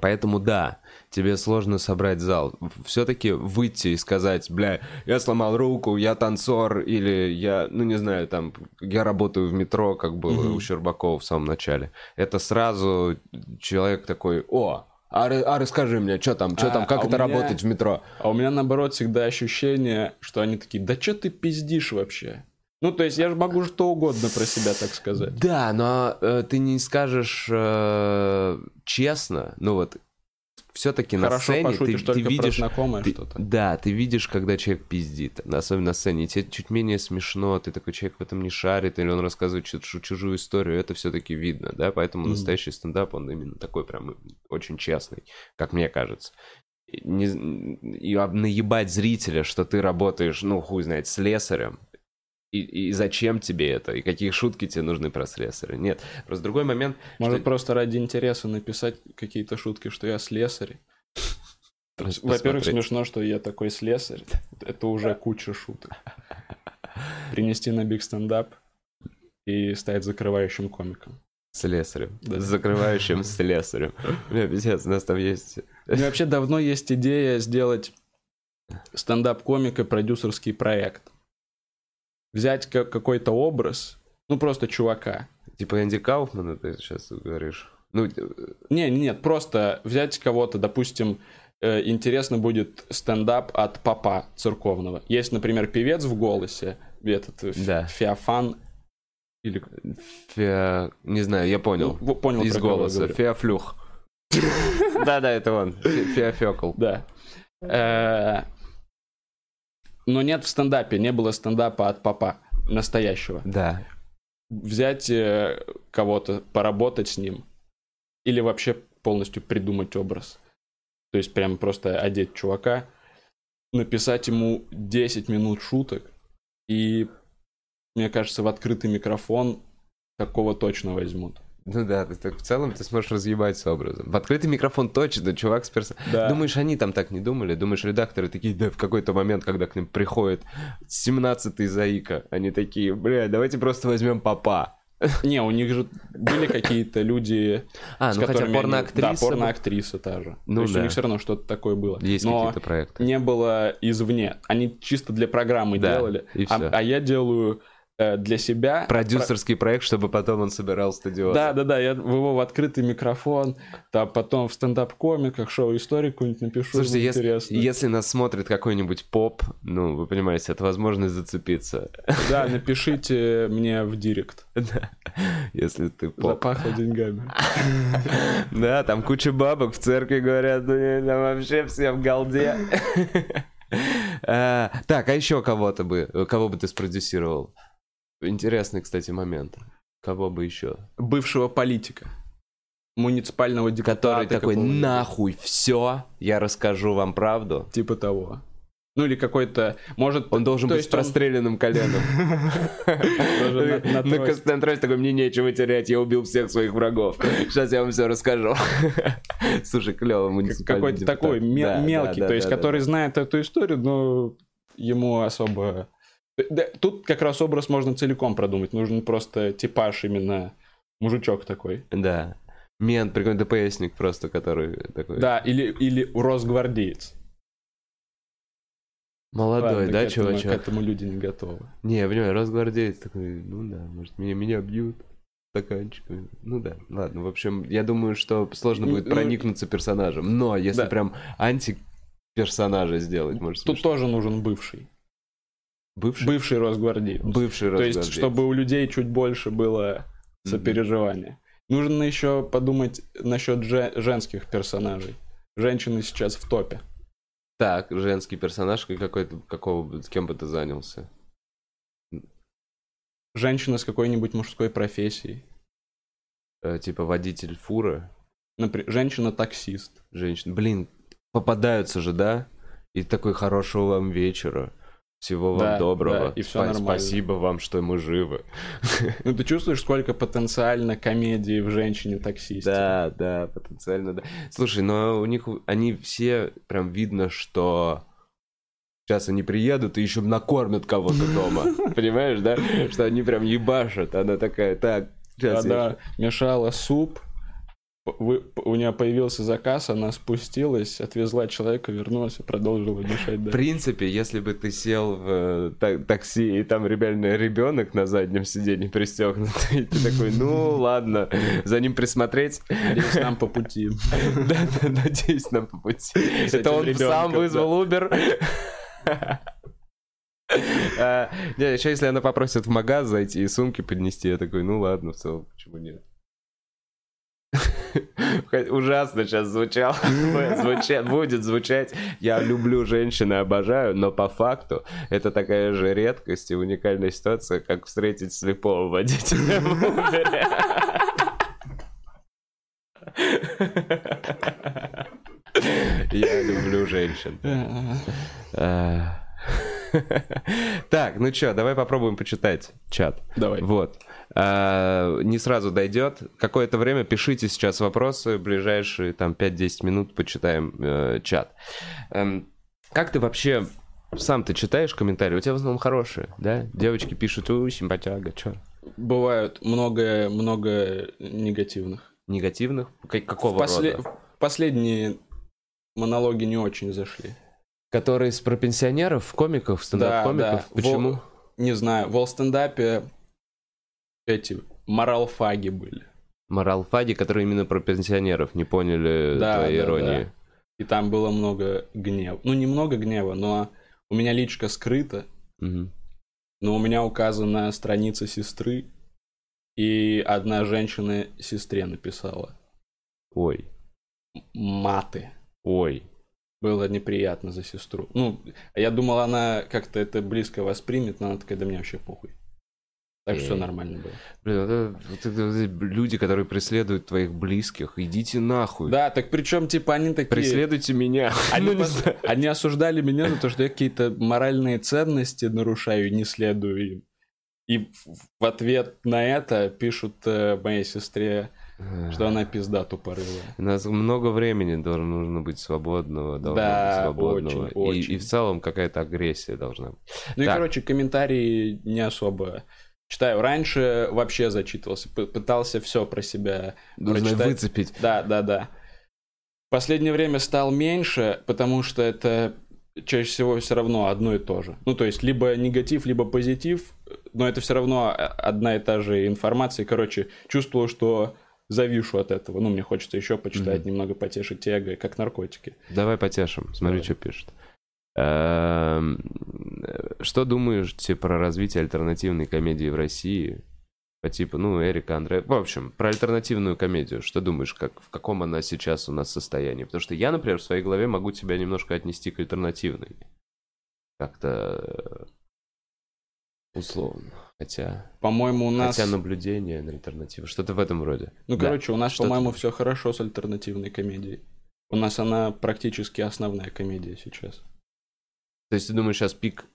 Поэтому да, тебе сложно собрать зал. Все-таки выйти и сказать, бля, я сломал руку, я танцор, или я, ну не знаю, там, я работаю в метро, как было mm-hmm. у Щербакова в самом начале. Это сразу человек такой, о, а, а расскажи мне, что там, что а, там, как а это меня, работать в метро? А у меня наоборот всегда ощущение, что они такие, да что ты пиздишь вообще? Ну, то есть я же могу что угодно про себя так сказать. Да, но э, ты не скажешь э, честно, ну вот все-таки на сцене ты, ты видишь знакомое ты, что-то. Да, ты видишь, когда человек пиздит, особенно на сцене. тебе чуть менее смешно, ты такой человек в этом не шарит, или он рассказывает чужую, чужую историю, это все-таки видно, да, поэтому mm-hmm. настоящий стендап, он именно такой прям очень честный, как мне кажется. Не, и наебать зрителя, что ты работаешь, ну, хуй знает, с лесарем, и, и зачем тебе это, и какие шутки тебе нужны про слесаря. Нет, просто другой момент... Может, что... просто ради интереса написать какие-то шутки, что я слесарь. [laughs] Во-первых, смешно, что я такой слесарь. Это уже куча шуток. [laughs] Принести на биг стендап и стать закрывающим комиком. Слесарем. Да. Закрывающим [laughs] слесарем. Бля, пиздец, у нас там есть... У меня вообще давно есть идея сделать стендап-комик и продюсерский проект взять какой-то образ, ну просто чувака. Типа Энди Кауфмана ты сейчас говоришь? Ну, э, не, нет, просто взять кого-то, допустим, э, интересно будет стендап от папа церковного. Есть, например, певец в голосе, этот э, да. Феофан или... Феа... Не знаю, я понял. Ну, понял Из голоса. Феофлюх. [laughs] Да-да, это он. Феофекл. Да но нет в стендапе, не было стендапа от папа настоящего. Да. Взять э, кого-то, поработать с ним, или вообще полностью придумать образ. То есть прям просто одеть чувака, написать ему 10 минут шуток, и, мне кажется, в открытый микрофон такого точно возьмут. Ну да, ты, так, в целом ты сможешь разъебать с образом. В открытый микрофон точно, чувак с персо... Да. Думаешь, они там так не думали? Думаешь, редакторы такие, да, в какой-то момент, когда к ним приходит 17-й заика, они такие, бля, давайте просто возьмем папа. Не, у них же были какие-то люди, а, ну хотя порноактриса... Да, порноактриса та же. Ну, То есть да. у них все равно что-то такое было. Есть какие-то проекты. не было извне. Они чисто для программы да, делали. А, а я делаю для себя. Продюсерский про... проект, чтобы потом он собирал стадион. Да, да, да. Я в его в открытый микрофон, там потом в стендап-комиках, шоу-историю какую-нибудь напишу. Слушайте, если, если нас смотрит какой-нибудь поп, ну, вы понимаете, это возможность зацепиться. Да, напишите мне в директ. [laughs] Да, если ты поп. Запахло деньгами. [laughs] Да, там куча бабок в церкви говорят, ну, там вообще все в галде. Э, [laughs] так, а еще кого-то бы, кого бы ты спродюсировал? Интересный, кстати, момент. Кого бы еще? Бывшего политика. Муниципального депутата. Который такой, нахуй, все, я расскажу вам правду. Типа того. Ну или какой-то, может... Он должен быть с простреленным коленом. [laughs] На Константросе такой, мне нечего терять, я убил всех своих врагов. Сейчас я вам все расскажу. [laughs] Слушай, клево муниципальный Какой-то такой мелкий, то есть который знает эту историю, но ему особо Тут как раз образ можно целиком продумать. Нужен просто типаж именно мужичок такой. Да. Мент, прикольный ДПСник просто, который такой. Да, или, или росгвардеец. Молодой, Ладно, да, к чувачок? Этому, к этому люди не готовы. Не, я понимаю, росгвардеец такой, ну да, может, меня, меня бьют стаканчиками. Ну да, ладно, в общем, я думаю, что сложно будет ну, проникнуться персонажем. Но если да. прям антиперсонажа сделать, может, Тут смешно. тоже нужен бывший. Бывший? Бывший Росгвардеец. Бывший Росгвардеец. То есть, чтобы у людей чуть больше было сопереживания. Mm-hmm. Нужно еще подумать насчет же- женских персонажей. Женщины сейчас в топе. Так, женский персонаж, какой-то, какого, кем бы ты занялся? Женщина с какой-нибудь мужской профессией. Э, типа водитель фуры, Например, женщина-таксист. женщина. Блин, попадаются же, да? И такой хорошего вам вечера. Всего вам Да, доброго. да, и всё Спа- нормально. Спасибо вам, что мы живы. Ну, ты чувствуешь, сколько потенциально комедии в женщине-таксисте? Да, да, потенциально, да. Слушай, но у них, они все, прям видно, что сейчас они приедут и еще накормят кого-то дома. [laughs] Понимаешь, да? Что они прям ебашат. Она такая, так, сейчас я Когда мешала суп, вы- у нее появился заказ, она спустилась, отвезла человека, вернулась и продолжила мешать. В Да. принципе, если бы ты сел в э, та- такси, и там реально ребенок на заднем сиденье пристегнутый, [laughs] и ты такой, ну ладно, за ним присмотреть. Надеюсь, нам по пути. [laughs] Да, надеюсь, нам по пути. Это он сам вызвал Uber. А, Не, еще если она попросит в магаз зайти и сумки поднести, я такой, ну ладно, в целом, почему нет? Ужасно сейчас звучало, Звуча- будет звучать. Я люблю женщин и обожаю, но по факту это такая же редкость и уникальная ситуация, как встретить слепого водителя. Я люблю женщин. А. Так, ну чё, давай попробуем почитать чат. Давай. Вот. А, Не сразу дойдет. Какое-то время пишите сейчас вопросы. Ближайшие там 5-10 минут почитаем э, чат. Эм, Как ты вообще сам ты читаешь комментарии? У тебя в основном хорошие, да? Девочки пишут, у, симпатяга, чё? Бывают много, много негативных. Негативных? Как- Какого В после- рода? в Последние монологи не очень зашли. Которые про пенсионеров, комиков, стендап-комиков? да. Почему? Во- Не знаю, в волстендапе эти моралфаги были. Моралфаги, которые именно про пенсионеров, не поняли Да, твоей да, иронии. да. И там было много гнева. Ну, немного гнева, но у меня личка скрыта, Мгм. но у меня указана страница сестры, и одна женщина сестре написала Ой, маты. ой. Было неприятно за сестру. Ну, я думал, она как-то это близко воспримет, но она такая, да мне вообще похуй. Так что все Эй. нормально было. Блин, это- это эти люди, которые преследуют твоих близких, идите нахуй. Да, так причем, типа, они такие... Преследуйте меня. [laughs] Они, Ну, пос- они осуждали меня за то, что я какие-то моральные ценности нарушаю, не следую им. И в- ответ на это пишут э, моей сестре, что она пизда тупорылая. У нас много времени должно нужно быть свободного, должно Да, быть свободного. очень, и, очень. и в целом какая-то агрессия должна быть. Ну и, Так. короче, комментарии не особо читаю. Раньше вообще зачитывался, пытался все про себя Нужно прочитать. выцепить. Да, да, да. В последнее время стал меньше, потому что это чаще всего все равно одно и то же. Ну, то есть, либо негатив, либо позитив, но это все равно одна и та же информация. Короче, чувствую, что завишу от этого. Ну, мне хочется еще почитать, Мгм. немного потешить эго, как наркотики. Давай потешим. Смотри, Давай. что пишет. Эм, Что думаешь те про развитие альтернативной комедии в России? По типу, ну, Эрика Андре... В общем, про альтернативную комедию. Что думаешь, как, в каком она сейчас у нас состоянии? Потому что я, например, в своей голове могу тебя немножко отнести к альтернативной. Как-то э, условно. Хотя, По-моему, у нас... хотя наблюдение на альтернативу. Что-то в этом роде. Ну, Да. короче, у нас, Что по-моему, все хорошо с альтернативной комедией. У нас она практически основная комедия сейчас. То есть ты думаешь, сейчас пик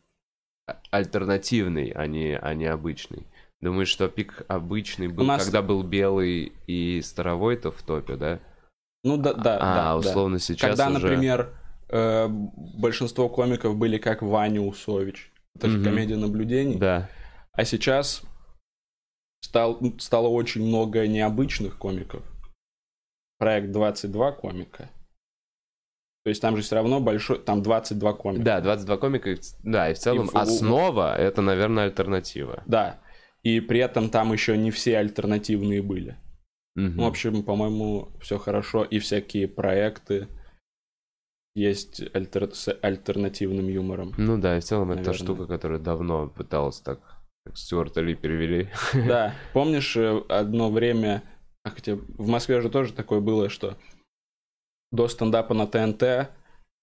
а- альтернативный, а не, а не обычный? Думаешь, что пик обычный был, У нас- когда был белый и старовой-то в топе, да? Ну да, да, а, да. да. условно сейчас Когда, уже... например, э, большинство комиков были как Ваня Усович. Это же комедия наблюдений. Да. А сейчас стал, стало очень много необычных комиков. Проект 22 комика. То есть там же все равно большой, там 22 комика. Да, 22 комика, да, и в целом И в- основа — это, наверное, альтернатива. Да. И при этом там еще не все альтернативные были. Мгм. Ну, в общем, по-моему, все хорошо. И всякие проекты есть альтер- с альтернативным юмором. Ну да, и в целом это Наверное. штука, которая давно пыталась так, как Стюарта Ли перевели. Да, [laughs] помнишь, э, одно время, а хотя в Москве же тоже такое было, что до стендапа на ТНТ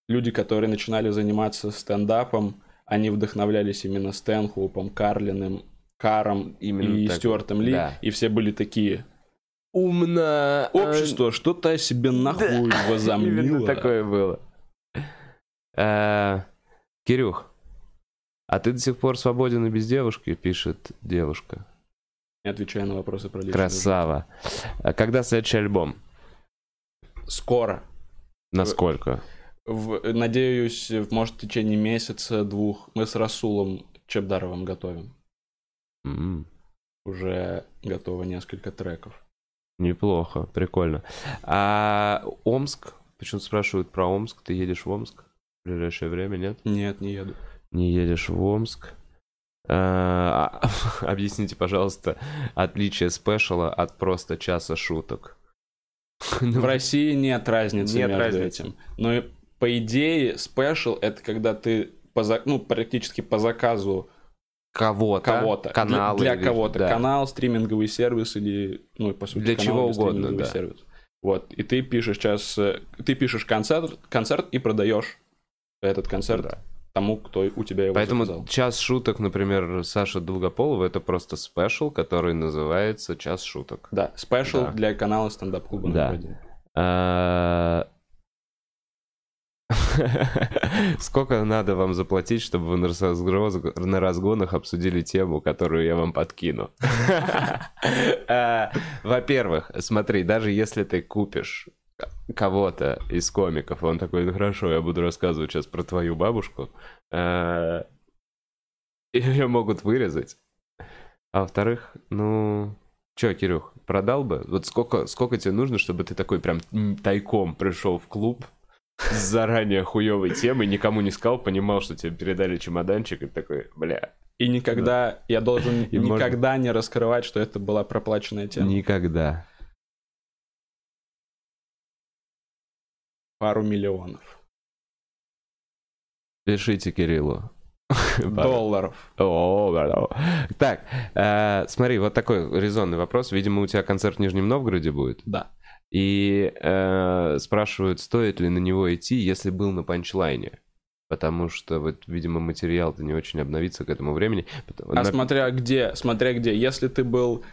люди, которые начинали заниматься стендапом, они вдохновлялись именно Стэнхоупом, Карлиным, Каром Именно и так. Стюартом Ли, Да. и все были такие. Умно. Общество что-то себе нахуй [laughs] возомнило. Именно такое было. Э, Кирюх, а ты до сих пор свободен и без девушки, пишет девушка. Не отвечая на вопросы про личную Красава. А когда следующий альбом? Скоро. Насколько? В- надеюсь, может, в течение месяца, двух, мы с Расулом Чебдаровым готовим. М, Уже готово несколько треков. Неплохо, прикольно. А Омск? Почему спрашивают про Омск? Ты едешь в Омск в ближайшее время, нет? Нет, не еду. Не едешь в Омск. А, [laughs] Объясните, пожалуйста, отличие спешала от просто часа шуток. [laughs] В России нет разницы Нет между разницы. этим. Но по идее, спешл это когда ты по ну, практически по заказу Кого-то, кого-то. канал Для, для кого-то. да. Канал, стриминговый сервис или, ну, по сути, Для канал чего угодно, да. сервис. Вот. И ты пишешь сейчас, э, ты пишешь концерт, концерт и продаешь этот концерт Да. Тому, кто у тебя его Поэтому заказал. час шуток, например, Саша Долгополова, это просто special, который называется час шуток. Да, special Да. для канала стендап-клуба. Да. номер. А, [laughs] Сколько надо вам заплатить, чтобы вы на разгонах обсудили тему, которую я вам подкину? [laughs] [laughs] А, Во-первых, смотри, даже если ты купишь кого-то из комиков, он такой, ну хорошо, я буду рассказывать сейчас про твою бабушку, а, ее могут вырезать. А во-вторых, ну, Че, Кирюх, продал бы? Вот сколько, сколько тебе нужно, чтобы ты такой прям тайком пришел в клуб с заранее хуевой темой, никому не сказал, понимал, что тебе передали чемоданчик, и такой, бля, И никогда, я должен И можно- никогда не раскрывать, что это была проплаченная тема. никогда. Пару миллионов. Пишите Кириллу. [laughs] Долларов. О, да. Так, э, смотри, вот такой резонный вопрос. Видимо, у тебя концерт в Нижнем Новгороде будет. Да. И э, спрашивают, стоит ли на него идти, если был на панчлайне. Потому что, вот, видимо, материал-то не очень обновится к этому времени. А на- смотря где, смотря где. Если ты был...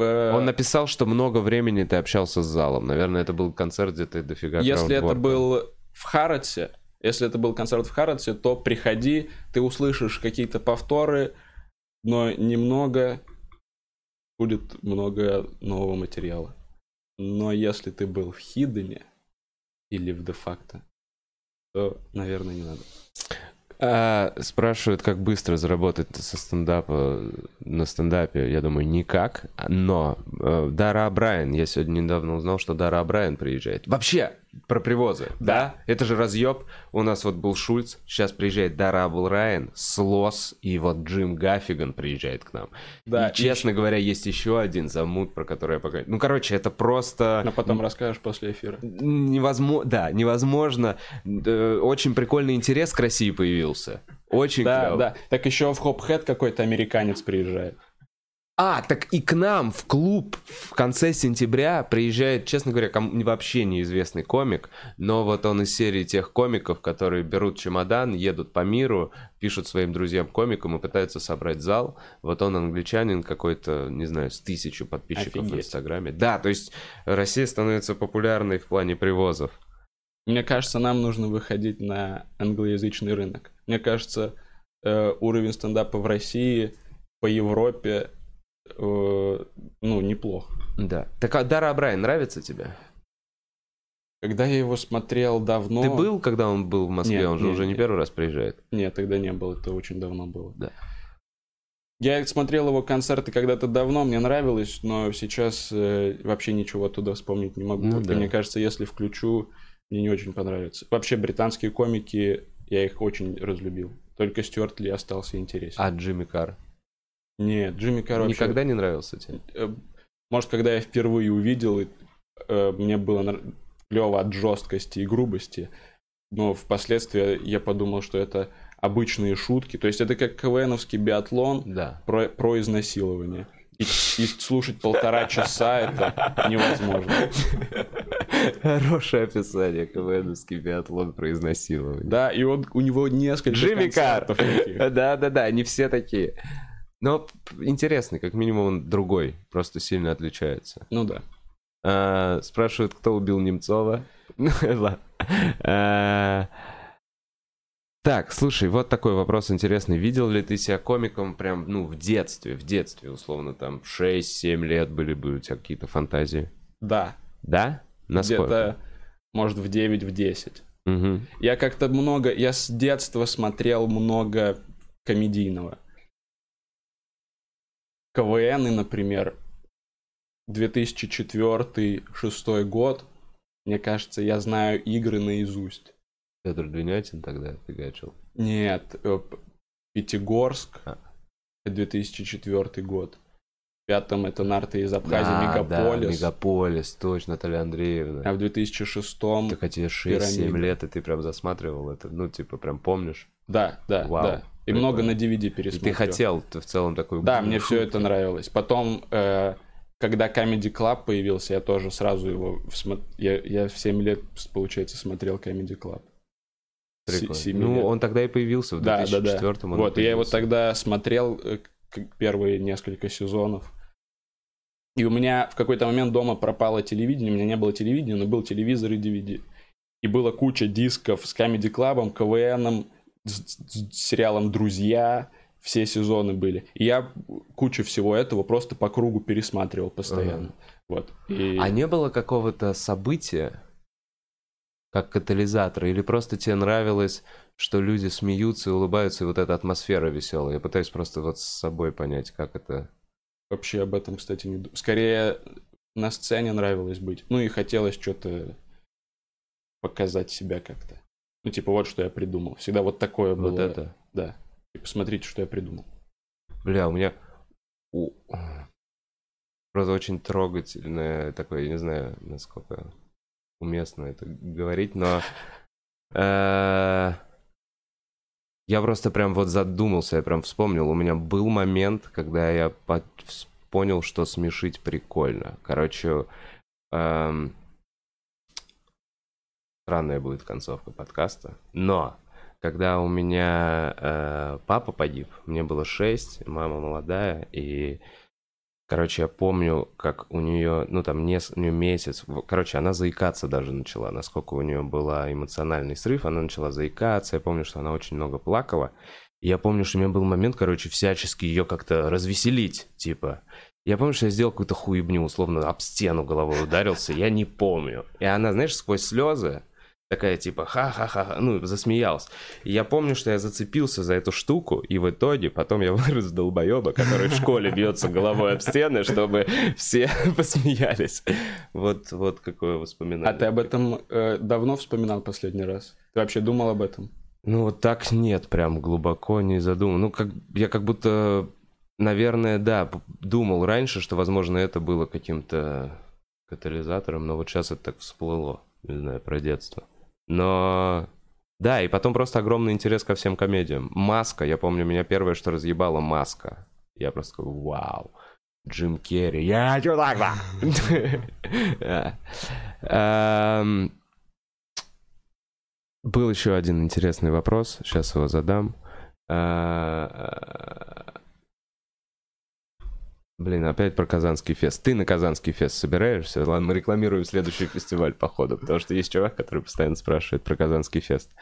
э, Он написал, что много времени ты общался с залом. Наверное, это был концерт, где ты дофига Если это был в Харатсе, если это был концерт в Харатсе, то приходи, ты услышишь какие-то повторы, но немного будет много нового материала. Но если ты был в Хидене или в де-факто, то, наверное, не надо. А, спрашивают, как быстро заработать со стендапа на стендапе. Я думаю, никак. Но э, Дара Брайан, я сегодня недавно узнал, что Дара Брайан приезжает. Вообще, про привозы, да? Это же разъеб. У нас вот был Шульц, сейчас приезжает Дара Брайан, Слос, и вот Джим Гаффиган приезжает к нам. Да, и, честно говоря, есть еще один замут, про который я пока... Ну, короче, это просто... Но потом расскажешь после эфира. Невозможно, да, невозможно. Э, Очень прикольный интерес к России появился. Очень Да, клёво. да. Так еще в Хопхэт какой-то американец приезжает. А, так и к нам в клуб в конце сентября приезжает, честно говоря, ком- вообще неизвестный комик, но вот он из серии тех комиков, которые берут чемодан, едут по миру, пишут своим друзьям-комикам и пытаются собрать зал. Вот он англичанин какой-то, не знаю, с тысячу подписчиков в Офигеть. Инстаграме. Да, то есть Россия становится популярной в плане привозов. Мне кажется, нам нужно выходить на англоязычный рынок. Мне кажется, э, уровень стендапа в России, по Европе, ну, неплох. Да. Так а Дара Брайан нравится тебе? Когда я его смотрел давно... Ты был, когда он был в Москве? Нет, он же нет, уже не нет. первый раз приезжает. Нет, тогда не было, это очень давно было. Да. Я смотрел его концерты когда-то давно, мне нравилось, но сейчас э, вообще ничего оттуда вспомнить не могу. Ну да. Мне кажется, если включу, мне не очень понравится. Вообще, британские комики, я их очень разлюбил. Только Стюарт Ли остался интересен. А Джимми Карр? Нет, Джимми Карр вообще... Никогда не нравился тебе? Э, Может, когда я впервые увидел, и, э, мне было клево от жесткости и грубости, но впоследствии я подумал, что это обычные шутки. То есть это как КВНовский биатлон Да. про, про изнасилование. И, и слушать полтора часа это невозможно. Хорошее описание КВНовский биатлон про изнасилование. Да, и он, у него несколько Джимми Карр. Да-да-да, [laughs] они все такие. Но п- интересный, как минимум он другой, просто сильно отличается. Ну да. А, спрашивают, кто убил Немцова. [laughs] Ну, ладно. А, Так, слушай, вот такой вопрос интересный. Видел ли ты себя комиком прям, ну, в детстве, в детстве, условно, там, 6-7 лет были бы у тебя какие-то фантазии? Да. Да? Насколько? Где-то, может, в 9, в 10. Мгм. Я как-то много... Я с детства смотрел много комедийного. КВН, например, 2004-2006 год. Мне кажется, я знаю игры наизусть. Петр Двинятин тогда фигачил. Нет, э, Пятигорск, А. 2004 год. Пятом это нарты из Абхазии, А, Мегаполис. Да, Мегаполис, точно, Наталья Андреевна. А в 2006 Так а тебе 6-7 Пирамида. лет, и ты прям засматривал это, ну, типа, прям помнишь? Да, да, Вау, да. И прикольно. много на DVD И пересмотрел. ты хотел, ты в целом такой... Да, мне все это нравилось. Потом, э, когда Comedy Club появился, я тоже сразу его... всмо- Я, я в 7 лет, получается, смотрел Comedy Club. Прикольно. Ну, лет. он тогда и появился, в Да, да, 2004 да. он Вот, и я его появился. тогда смотрел э, первые несколько сезонов. И у меня в какой-то момент дома пропало телевидение, у меня не было телевидения, но был телевизор и DVD. И было куча дисков с Comedy Club, КВНом, с, с- сериалом «Друзья», все сезоны были. И я кучу всего этого просто по кругу пересматривал постоянно. Вот. И... А не было какого-то события, как катализатора, или просто тебе нравилось, что люди смеются и улыбаются, и вот эта атмосфера веселая? Я пытаюсь просто вот с собой понять, как это... Вообще об этом, кстати, не думаю. Скорее, на сцене нравилось быть. Ну и хотелось что-то показать себя как-то. Ну, типа, вот что я придумал. Всегда вот такое было. Вот это. Да. Типа, смотрите, что я придумал. Бля, у меня... у- Просто очень трогательное такое, я не знаю, насколько уместно это говорить, но... Я просто прям вот задумался, я прям вспомнил. У меня был момент, когда я понял, что смешить прикольно. Короче, эм, странная будет концовка подкаста, но когда у меня э, папа погиб, мне было 6, мама молодая, и, короче, я помню, как у нее, ну, там, нес, у нее месяц, короче, она заикаться даже начала, насколько у нее была эмоциональный срыв, она начала заикаться, я помню, что она очень много плакала, я помню, что у меня был момент, короче, всячески ее как-то развеселить, типа, я помню, что я сделал какую-то хуебню, условно, об стену головой ударился, я не помню. И она, знаешь, сквозь слезы, такая типа ха-ха-ха, ну, засмеялась. И я помню, что я зацепился за эту штуку, и в итоге потом я [laughs] вырос долбоеба, который в школе бьется головой об стены, чтобы все [laughs] посмеялись. Вот, вот какое воспоминание. А ты об этом э, давно вспоминал последний раз? Ты вообще думал об этом? Ну, вот так нет, прям глубоко не задумал. Ну, как, я как будто, наверное, да, думал раньше, что, возможно, это было каким-то катализатором, но вот сейчас это так всплыло, не знаю, про детство. Но да, и потом просто огромный интерес ко всем комедиям. Маска, я помню, меня первое, что разъебало, маска. Я просто такой, вау, Джим Керри, я чё тогда? Эм, Был еще один интересный вопрос, сейчас его задам. Блин, опять про Казанский фест. Ты на Казанский фест собираешься? Ладно, мы рекламируем следующий фестиваль, походу, потому что есть чувак, который постоянно спрашивает про Казанский фест.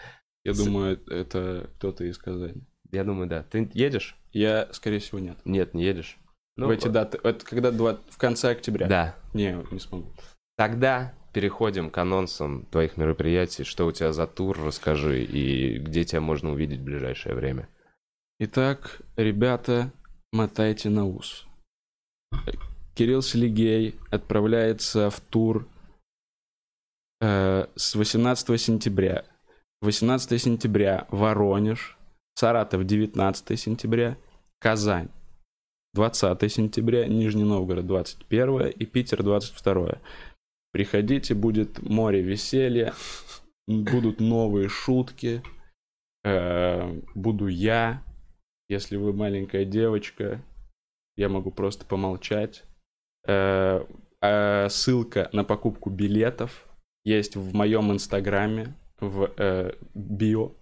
Я С- думаю, это кто-то из Казани. Я думаю, да. Ты едешь? Я, скорее всего, нет. Нет, не едешь. Ну, в эти вот. даты. Это когда два... в конце октября? Да. Не, не смогу. Тогда переходим к анонсам твоих мероприятий. Что у тебя за тур, расскажи, и где тебя можно увидеть в ближайшее время. Итак, ребята, мотайте на ус. Кирилл Селигей отправляется в тур э, с 18 сентября. 18 сентября Воронеж, Саратов 19 сентября, Казань 20 сентября, Нижний Новгород 21 и Питер 22. Приходите, будет море веселья, будут новые шутки, э, буду я, если вы маленькая девочка, я могу просто помолчать. Э, э, ссылка на покупку билетов есть в моем инстаграме, в э, био.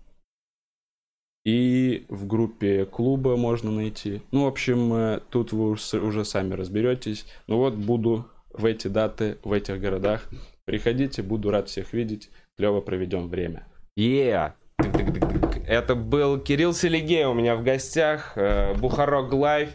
И в группе клуба можно найти. Ну, в общем, э, тут вы уже сами разберетесь. Ну вот, буду в эти даты, в этих городах. Приходите, буду рад всех видеть. Клево проведем время. Yeah! Это был Кирилл Селигей у меня в гостях. Бухарок Лайв.